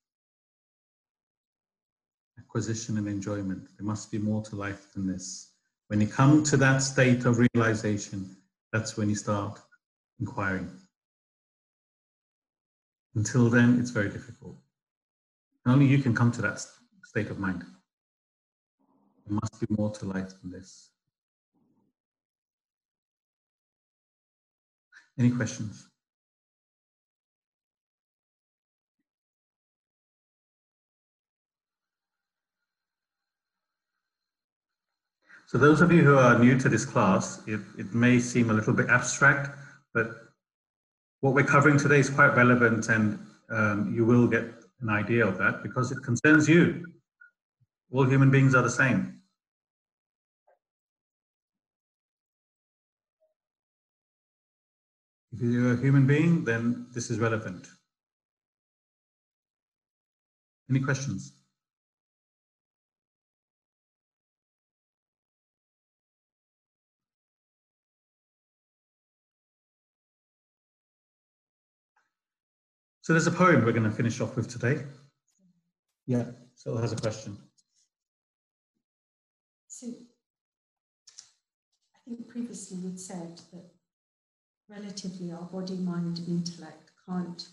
[SPEAKER 1] Acquisition and enjoyment. There must be more to life than this. When you come to that state of realization, that's when you start inquiring. Until then, it's very difficult. Only you can come to that state of mind. Must be more to life than this. Any questions? So those of you who are new to this class, it, it may seem a little bit abstract, but what we're covering today is quite relevant and um, you will get an idea of that because it concerns you. All human beings are the same. If you're a human being, then this is relevant. Any questions? So there's a poem we're going to finish off with today. Yeah, Phil has a question.
[SPEAKER 4] So I think previously we'd said that relatively our body, mind, and intellect can't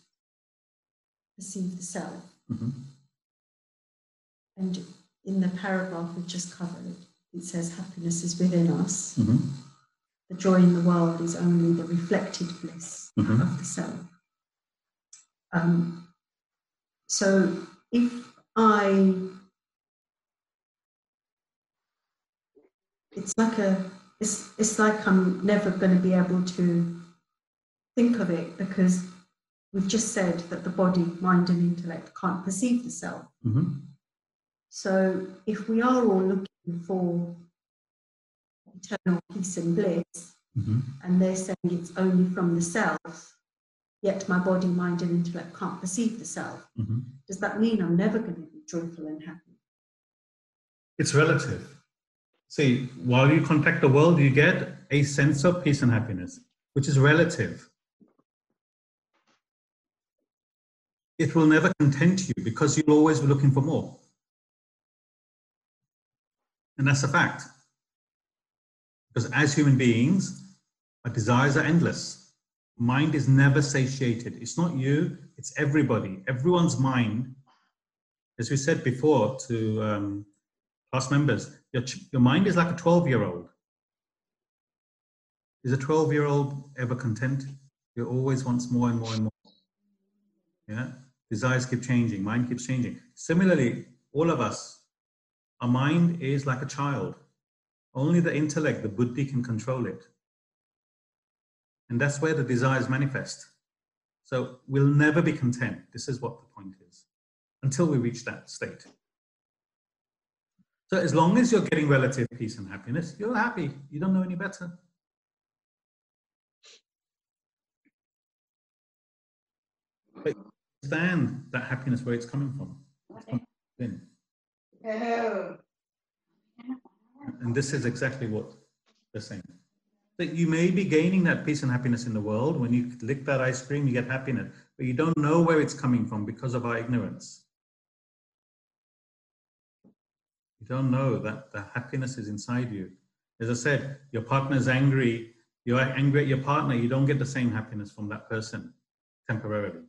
[SPEAKER 4] perceive the self.
[SPEAKER 1] Mhm.
[SPEAKER 4] And in the paragraph we've just covered, it says happiness is within us.
[SPEAKER 1] Mhm.
[SPEAKER 4] The joy in the world is only the reflected bliss
[SPEAKER 1] Mhm.
[SPEAKER 4] of the self. Um, so if I, it's like a, it's, it's like I'm never going to be able to think of it because we've just said that the body, mind, and intellect can't perceive the self.
[SPEAKER 1] Mhm.
[SPEAKER 4] So if we are all looking for eternal peace and bliss,
[SPEAKER 1] Mhm.
[SPEAKER 4] and they're saying it's only from the self, yet my body, mind, and intellect can't perceive the self,
[SPEAKER 1] Mhm.
[SPEAKER 4] does that mean I'm never going to be joyful and happy?
[SPEAKER 1] It's relative. See, while you contact the world, you get a sense of peace and happiness, which is relative. It will never content you because you'll always be looking for more. And that's a fact. Because as human beings, our desires are endless. Mind is never satiated. It's not you, it's everybody. Everyone's mind, as we said before to um, past members, your, your mind is like a 12 year old. Is a 12 year old ever content? He always wants more and more and more. Yeah, desires keep changing, mind keeps changing. Similarly, all of us, our mind is like a child. Only the intellect, the buddhi, can control it. And that's where the desires manifest. So we'll never be content. This is what the point is until we reach that state. So as long as you're getting relative peace and happiness, you're happy. You don't know any better. But understand that happiness where it's coming from. It's coming within. Oh. And this is exactly what they're saying. That you may be gaining that peace and happiness in the world. When you lick that ice cream, you get happiness, but you don't know where it's coming from because of our ignorance. You don't know that the happiness is inside you. As I said, your partner is angry, you're angry at your partner, you don't get the same happiness from that person temporarily.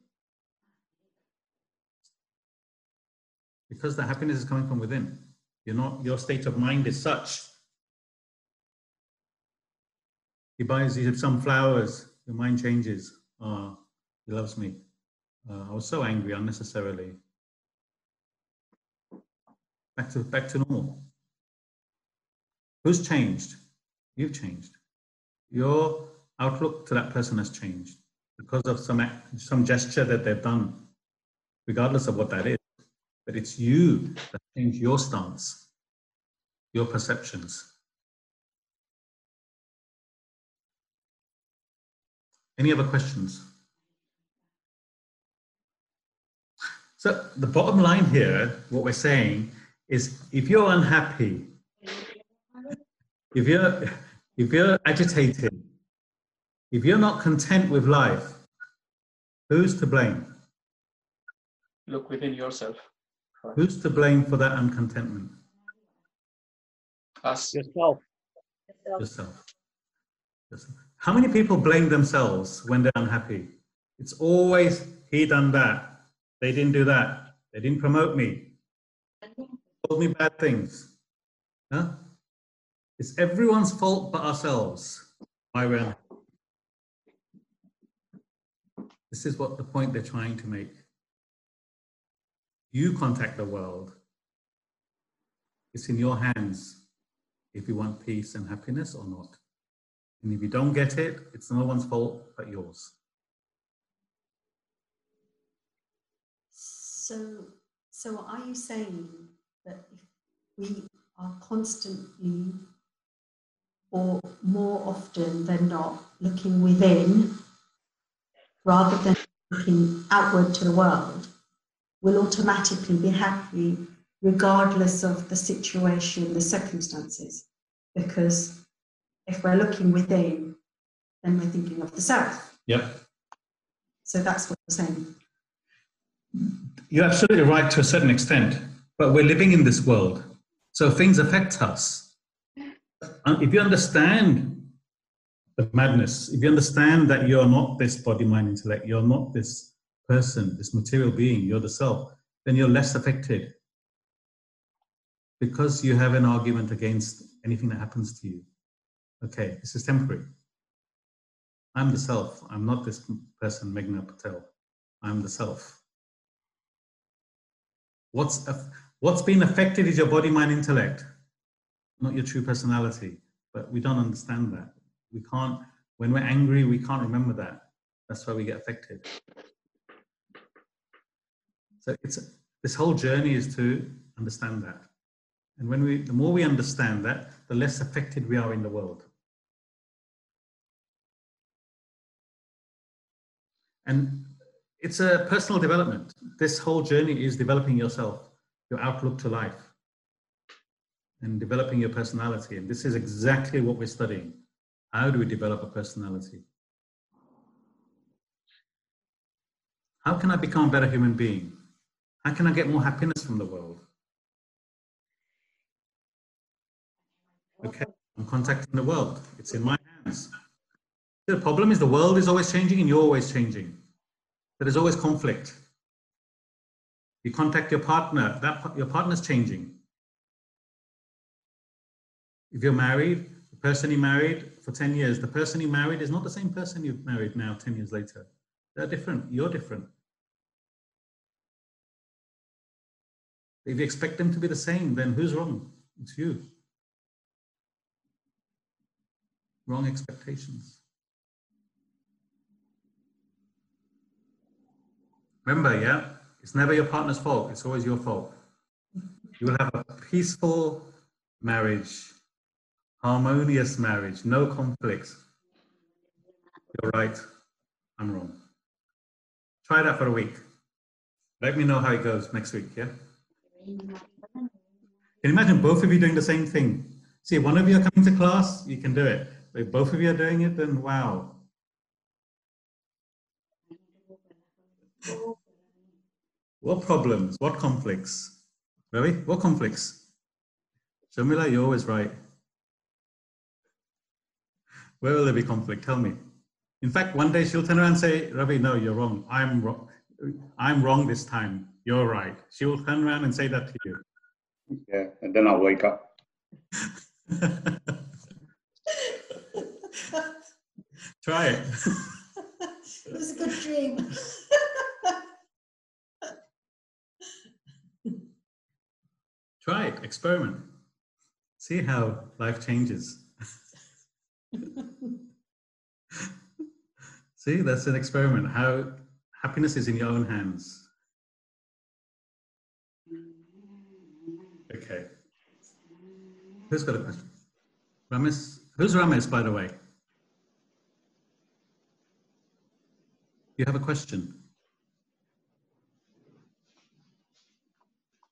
[SPEAKER 1] Because the happiness is coming from within. You're not, your state of mind is such. He buys you some flowers, your mind changes. Ah, he loves me. Uh, I was so angry unnecessarily. Back to back to normal. Who's changed? You've changed. Your outlook to that person has changed because of some some gesture that they've done, regardless of what that is. But it's you that change your stance, your perceptions. Any other questions? So the bottom line here, what we're saying is if you're unhappy, if you're if you're agitated, if you're not content with life, who's to blame?
[SPEAKER 3] Look within yourself.
[SPEAKER 1] Who's to blame for that uncontentment?
[SPEAKER 3] Us.
[SPEAKER 8] Yourself.
[SPEAKER 1] Yourself. Yourself. How many people blame themselves when they're unhappy? It's always he done that. They didn't do that. They didn't promote me. Told me bad things. Huh? It's everyone's fault but ourselves. Why we're unhappy. This is what the point they're trying to make. You contact the world. It's in your hands if you want peace and happiness or not. And if you don't get it, it's no one's fault but yours.
[SPEAKER 4] So, so are you saying that if, we are constantly or more often than not looking within rather than looking outward to the world, we'll automatically be happy regardless of the situation, the circumstances. Because if we're looking within, then we're thinking of the self.
[SPEAKER 1] Yep.
[SPEAKER 4] So that's what we're saying.
[SPEAKER 1] You're absolutely right to a certain extent, but we're living in this world. So things affect us. If you understand the madness, if you understand that you're not this body, mind, intellect, you're not this person, this material being, you're the self, then you're less affected because you have an argument against anything that happens to you. Okay, this is temporary. I'm the self. I'm not this person, Meghna Patel. I'm the self. What's, what's been affected is your body, mind, intellect, not your true personality. But we don't understand that. We can't, when we're angry, we can't remember that. That's why we get affected. So it's this whole journey is to understand that. And when we, the more we understand that, the less affected we are in the world. And it's a personal development. This whole journey is developing yourself, your outlook to life, and developing your personality. And this is exactly what we're studying. How do we develop a personality? How can I become a better human being? How can I get more happiness from the world? Okay, I'm contacting the world. It's in my hands. The problem is the world is always changing and you're always changing. There is always conflict. You contact your partner, that your partner's changing. If you're married, the person you married for 10 years, the person you married is not the same person you've married now 10 years later. They're different. You're different. If you expect them to be the same, then who's wrong? It's you. Wrong expectations. Remember, yeah, it's never your partner's fault. It's always your fault. You will have a peaceful marriage, harmonious marriage, no conflicts. You're right. I'm wrong. Try that for a week. Let me know how it goes next week, yeah? Can you imagine both of you doing the same thing? See, one of you are coming to class, you can do it. But if both of you are doing it, then wow. What problems? What conflicts? Ravi, what conflicts? Shamila, you're always right. Where will there be conflict? Tell me. In fact, one day she'll turn around and say, Ravi, no, you're wrong. I'm wrong. I'm wrong this time. You're right. She will turn around and say that to you.
[SPEAKER 2] Yeah, and then I'll wake up.
[SPEAKER 1] Try it.
[SPEAKER 4] it was a good dream.
[SPEAKER 1] Try it. Experiment. See how life changes. See, that's an experiment. How happiness is in your own hands. Okay. Who's got a question? Ramesh? Who's Ramesh, by the way? You have a question?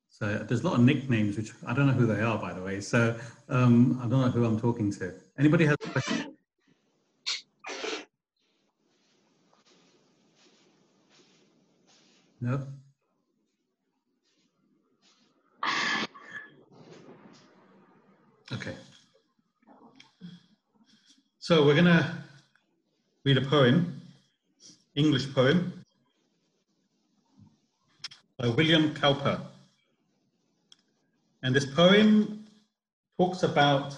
[SPEAKER 1] So there's a lot of nicknames, which I don't know who they are, by the way. So um, I don't know who I'm talking to. Anybody has a question? No? Okay. So we're going to read a poem, English poem, by William Cowper. And this poem talks about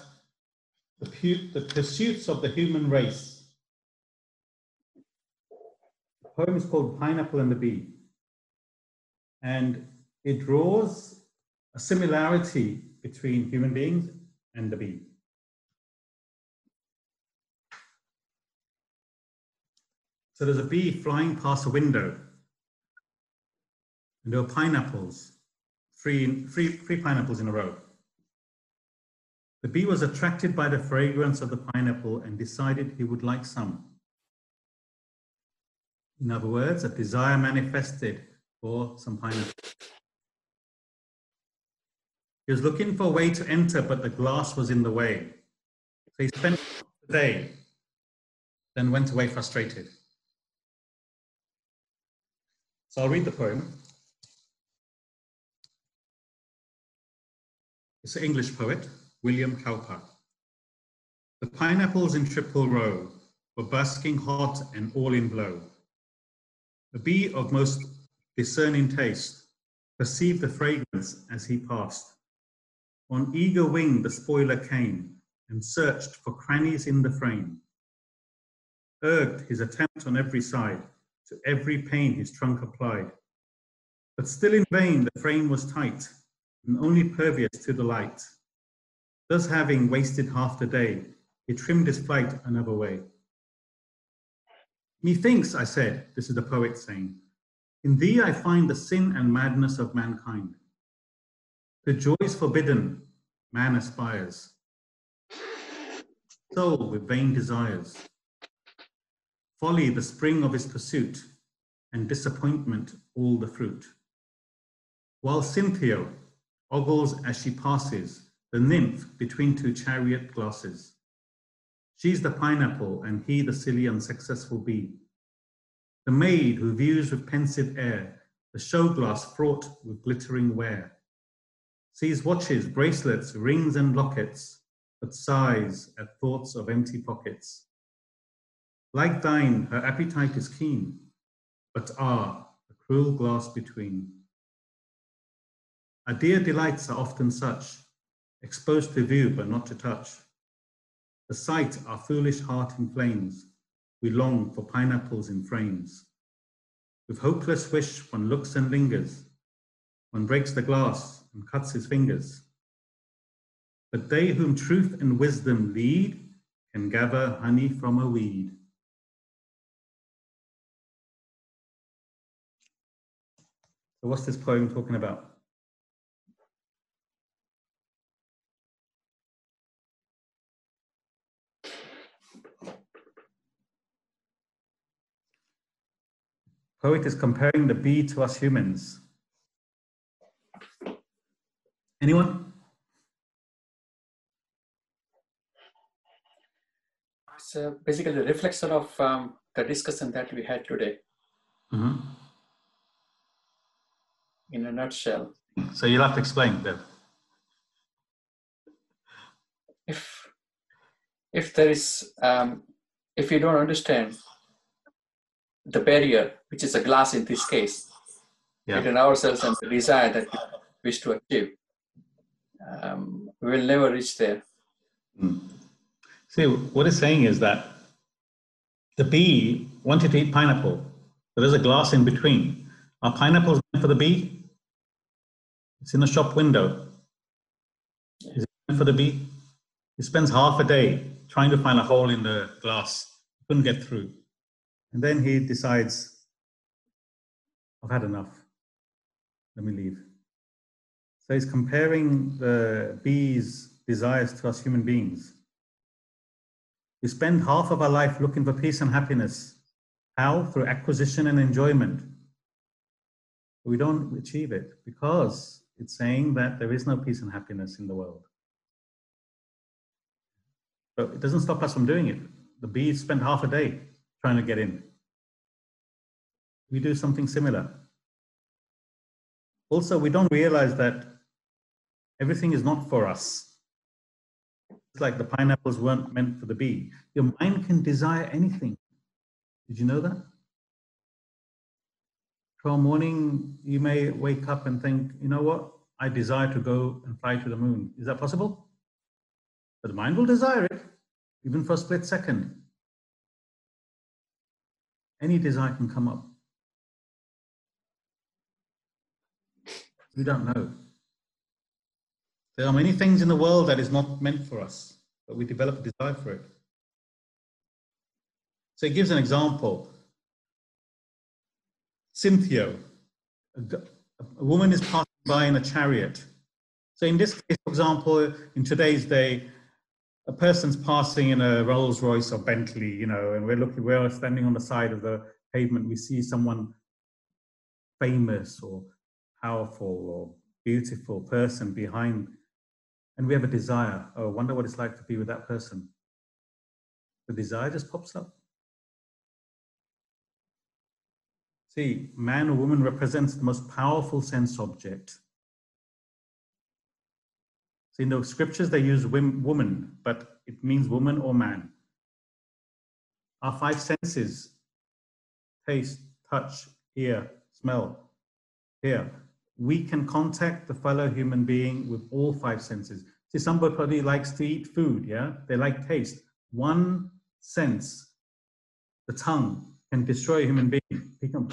[SPEAKER 1] the, pu- the pursuits of the human race. The poem is called Pineapple and the Bee. And it draws a similarity between human beings and the bee. So there's a bee flying past a window, and there are pineapples, three, three, three pineapples in a row. The bee was attracted by the fragrance of the pineapple and decided he would like some. In other words, a desire manifested for some pineapple. He was looking for a way to enter, but the glass was in the way. So he spent the day, then went away frustrated. So I'll read the poem. It's an English poet, William Cowper. The pineapples in triple row were basking hot and all in blow. A bee of most discerning taste perceived the fragrance as he passed. On eager wing the spoiler came and searched for crannies in the frame. Urged his attempt on every side, to every pane his trunk applied. But still in vain the frame was tight and only pervious to the light. Thus having wasted half the day, he trimmed his flight another way. Methinks, I said, this is the poet saying, in thee I find the sin and madness of mankind. To joys forbidden, man aspires. Soul with vain desires. Folly the spring of his pursuit, and disappointment all the fruit. While Cynthia ogles as she passes, the nymph between two chariot glasses. She's the pineapple, and he the silly unsuccessful bee. The maid who views with pensive air the show glass fraught with glittering ware, sees watches, bracelets, rings, and lockets, but sighs at thoughts of empty pockets. Like thine, her appetite is keen, but ah, the cruel glass between. Our dear delights are often such, exposed to view but not to touch. The sight our foolish heart inflames, we long for pineapples in frames. With hopeless wish, one looks and lingers, one breaks the glass and cuts his fingers. But they whom truth and wisdom lead can gather honey from a weed. So, what's this poem talking about? Poet is comparing the bee to us humans. Anyone?
[SPEAKER 3] It's uh, basically the reflection of um, the discussion that we had today.
[SPEAKER 1] Mm-hmm.
[SPEAKER 3] In a nutshell.
[SPEAKER 1] So you'll have to explain that.
[SPEAKER 3] If if there is um, if you don't understand the barrier, which is a glass in this case,
[SPEAKER 1] Yeah.
[SPEAKER 3] between ourselves and the desire that we wish to achieve, um, we will never reach there.
[SPEAKER 1] Mm. See, what it's saying is that the bee wanted to eat pineapple, but there's a glass in between. Are pineapples meant for the bee? It's in the shop window. Is it for the bee? He spends half a day trying to find a hole in the glass. Couldn't get through. And then he decides, I've had enough. Let me leave. So he's comparing the bee's desires to us human beings. We spend half of our life looking for peace and happiness. How? Through acquisition and enjoyment. We don't achieve it because it's saying that there is no peace and happiness in the world. But it doesn't stop us from doing it. The bees spend half a day trying to get in. We do something similar. Also, we don't realize that everything is not for us. It's like the pineapples weren't meant for the bee. Your mind can desire anything. Did you know that? Tomorrow morning, you may wake up and think, you know what? I desire to go and fly to the moon. Is that possible? But the mind will desire it, even for a split second. Any desire can come up. We don't know. There are many things in the world that is not meant for us, but we develop a desire for it. So it gives an example. Cynthia, a, a woman is passing by in a chariot. So in this case, for example, in today's day, a person's passing in a Rolls Royce or Bentley, you know, and we're looking, we're standing on the side of the pavement, we see someone famous or powerful or beautiful person behind, and we have a desire. Oh, I wonder what it's like to be with that person. The desire just pops up. See, man or woman represents the most powerful sense object. See, in the scriptures, they use woman, but it means woman or man. Our five senses taste, touch, hear, smell, hear. We can contact the fellow human being with all five senses. See, somebody likes to eat food, yeah? They like taste. One sense, the tongue, can destroy a human being. Become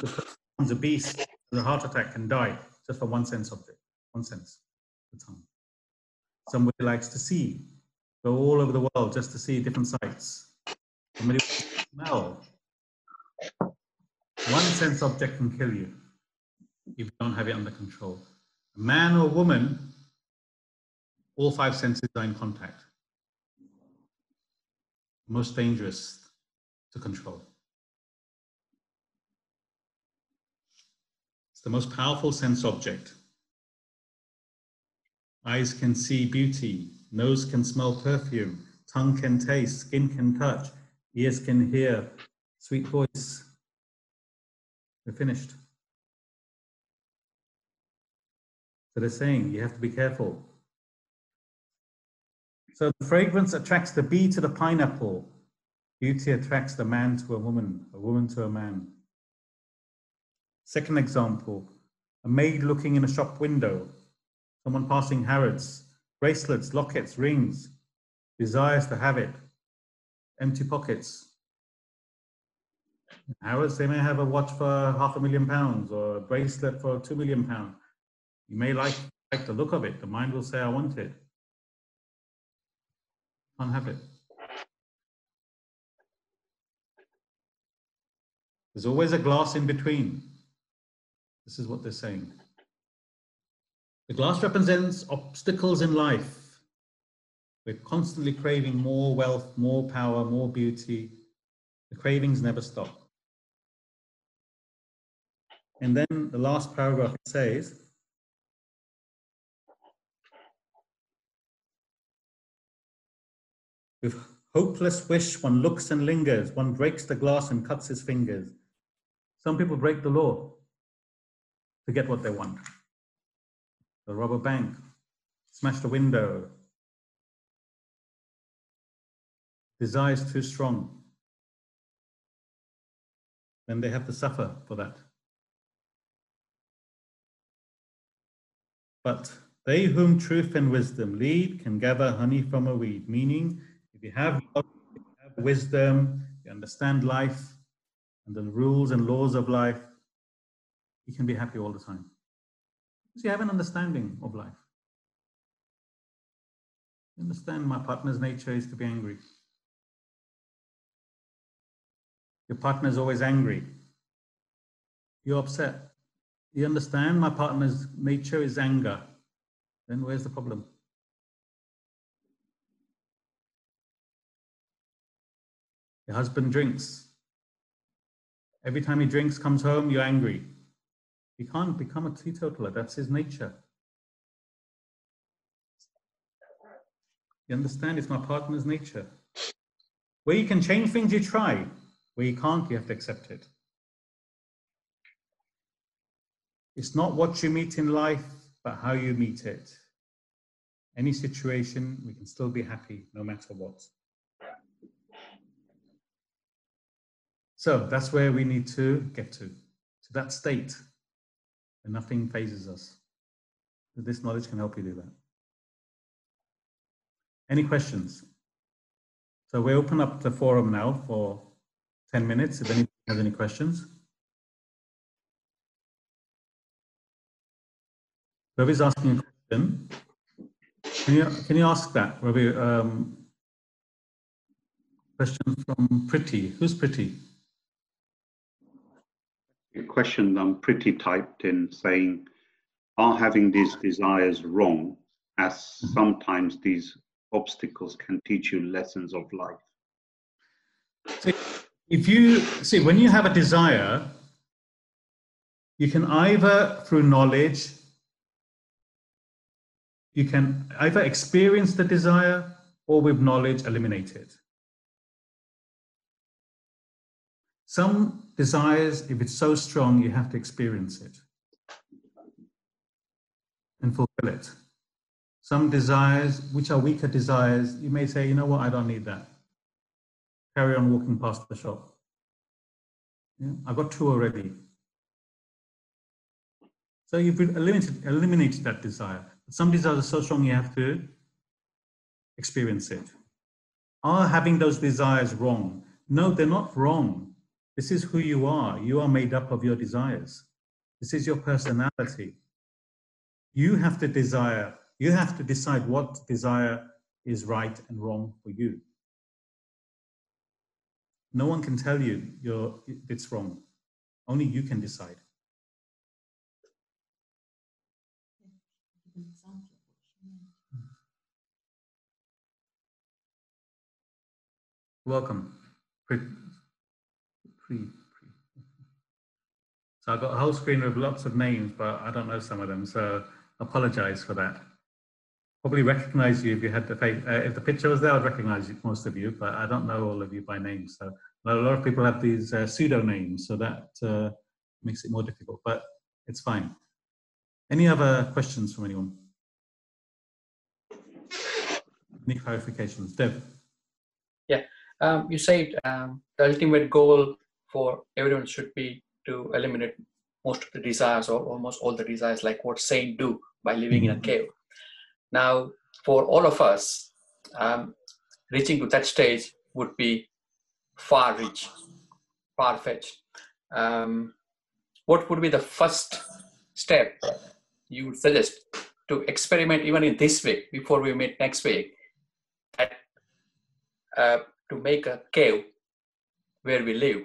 [SPEAKER 1] a beast, a heart attack, can die just for one sense object, one sense, the tongue. Somebody likes to see, go all over the world just to see different sights. Somebody smell. One sense object can kill you if you don't have it under control. A man or woman, all five senses are in contact. Most dangerous to control. The most powerful sense object. Eyes can see beauty, nose can smell perfume, tongue can taste, skin can touch, ears can hear, sweet voice. We're finished. So they're saying you have to be careful. So the fragrance attracts the bee to the pineapple. Beauty attracts the man to a woman, a woman to a man. Second example, a maid looking in a shop window someone passing Harrods, bracelets, lockets, rings, desires to have it, empty pockets. Harrods, they may have a watch for half a million pounds or a bracelet for two million pounds. You may like, like the look of it. The mind will say, I want it. Can't have it. There's always a glass in between. This is what they're saying. The glass represents obstacles in life. We're constantly craving more wealth, more power, more beauty. The cravings never stop. And then the last paragraph says, with hopeless wish, one looks and lingers, one breaks the glass and cuts his fingers. Some people break the law to get what they want the rubber bank, smash the window. Desire is too strong. Then they have to suffer for that. But they whom truth and wisdom lead can gather honey from a weed. Meaning, if you have, if you have wisdom, you understand life and the rules and laws of life, you can be happy all the time. Because you have an understanding of life. You understand my partner's nature is to be angry. Your partner is always angry. You're upset. You understand my partner's nature is anger. Then where's the problem? Your husband drinks. Every time he drinks, comes home, you're angry. He can't become a teetotaler. That's his nature. You understand? It's my partner's nature. Where you can change things, you try. Where you can't, you have to accept it. It's not what you meet in life, but how you meet it. Any situation, we can still be happy no matter what. So that's where we need to get to, to that state and nothing fazes us. This knowledge can help you do that. Any questions? So we open up the forum now for 10 minutes if anyone has any questions. Whoever's asking a question, can you, can you ask that? Ravi, um, question from Preeti. Who's Preeti?
[SPEAKER 2] Question I'm pretty typed in saying, are having these desires wrong? as mm-hmm. sometimes these obstacles can teach you lessons of life.
[SPEAKER 1] So if you see, when you have a desire, you can either through knowledge, you can either experience the desire or with knowledge eliminate it. Some desires, if it's so strong, you have to experience it and fulfill it. Some desires, which are weaker desires, you may say, you know what, I don't need that. Carry on walking past the shop. Yeah, I've got two already. So you've eliminated, eliminated that desire. But some desires are so strong you have to experience it. Are having those desires wrong? No, they're not wrong. This is who you are. You are made up of your desires. This is your personality. You have to desire, you have to decide what desire is right and wrong for you. No one can tell you you're, it's wrong. Only you can decide. Welcome. So I've got a whole screen with lots of names, but I don't know some of them, so apologize for that. Probably recognize you if you had the face, uh, if the picture was there, I'd recognize you, most of you, but I don't know all of you by name. So a lot of people have these uh, pseudo names, so that uh, makes it more difficult, but it's fine. Any other questions from anyone? Any clarifications? Dev?
[SPEAKER 3] Yeah, um, you said um, the ultimate goal for everyone should be to eliminate most of the desires or almost all the desires, like what saint do by living in a cave. Now, for all of us, um, reaching to that stage would be far reach, far fetched. Um, what would be the first step you would suggest to experiment even in this week before we meet next week at, uh, to make a cave where we live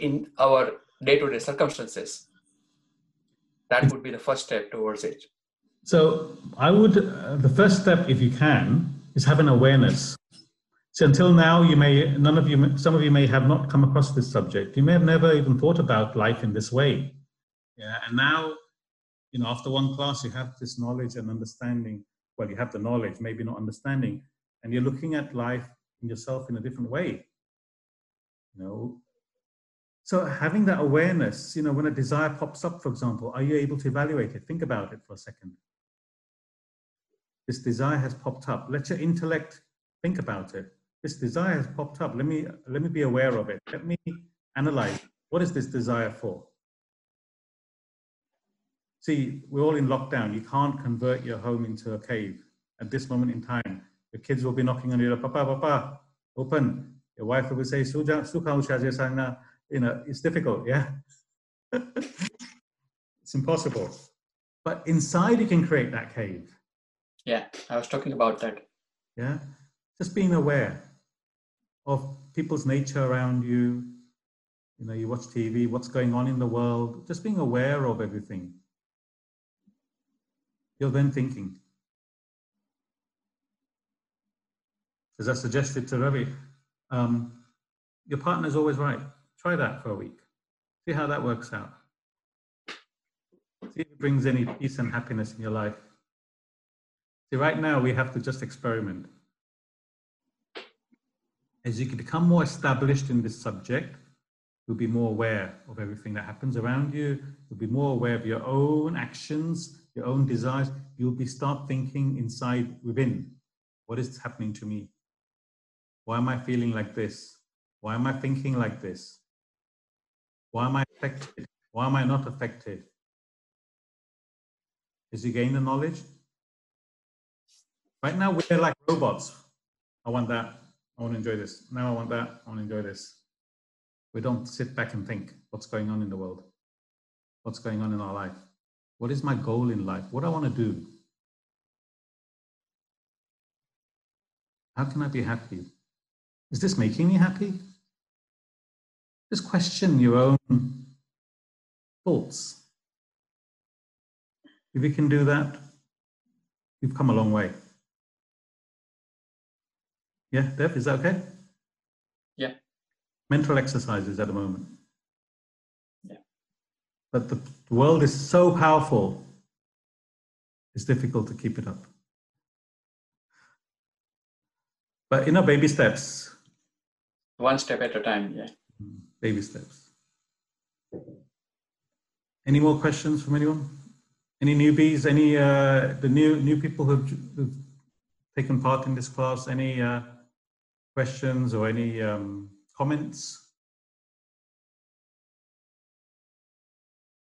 [SPEAKER 3] in our day-to-day circumstances. That would be the first step towards it.
[SPEAKER 1] So i would uh, the first step if you can is have an awareness. So until now you may none of you some of you may have not come across this subject. You may have never even thought about life in this way. Yeah and now you know after one class you have this knowledge and understanding. Well you have the knowledge maybe not understanding. And you're looking at life and yourself in a different way. You know so having that awareness, you know, when a desire pops up, for example, are you able to evaluate it? Think about it for a second. This desire has popped up. Let your intellect think about it. This desire has popped up. Let me let me be aware of it. Let me analyze. What is this desire for? See, we're all in lockdown. You can't convert your home into a cave at this moment in time. Your kids will be knocking on your door, Papa, Papa, open. Your wife will say, Suja, Suka, you know, it's difficult, yeah? it's impossible. But inside you can create that cave.
[SPEAKER 3] Yeah, I was talking about that.
[SPEAKER 1] Yeah, just being aware of people's nature around you. You know, you watch TV, what's going on in the world, just being aware of everything. You're then thinking. As I suggested to Ravi, um, your partner is always right. Try that for a week. See how that works out. See if it brings any peace and happiness in your life. See, right now we have to just experiment. As you can become more established in this subject, you'll be more aware of everything that happens around you. You'll be more aware of your own actions, your own desires. You'll be start thinking inside within. What is happening to me? Why am I feeling like this? Why am I thinking like this? Why am I affected? Why am I not affected? Is you gain the knowledge? Right now, we're like robots. I want that. I want to enjoy this. Now I want that. I want to enjoy this. We don't sit back and think what's going on in the world? What's going on in our life? What is my goal in life? What do I want to do? How can I be happy? Is this making me happy? Just question your own thoughts. If you can do that, you've come a long way. Yeah, Dev, is that okay?
[SPEAKER 3] Yeah.
[SPEAKER 1] Mental exercises at the moment.
[SPEAKER 3] Yeah.
[SPEAKER 1] But the, the world is so powerful, it's difficult to keep it up. But you know, baby steps,
[SPEAKER 3] One step at a time. Yeah. Mm.
[SPEAKER 1] Baby steps. Any more questions from anyone? Any newbies? Any uh, the new new people who've, who've taken part in this class? Any uh, questions or any um, comments?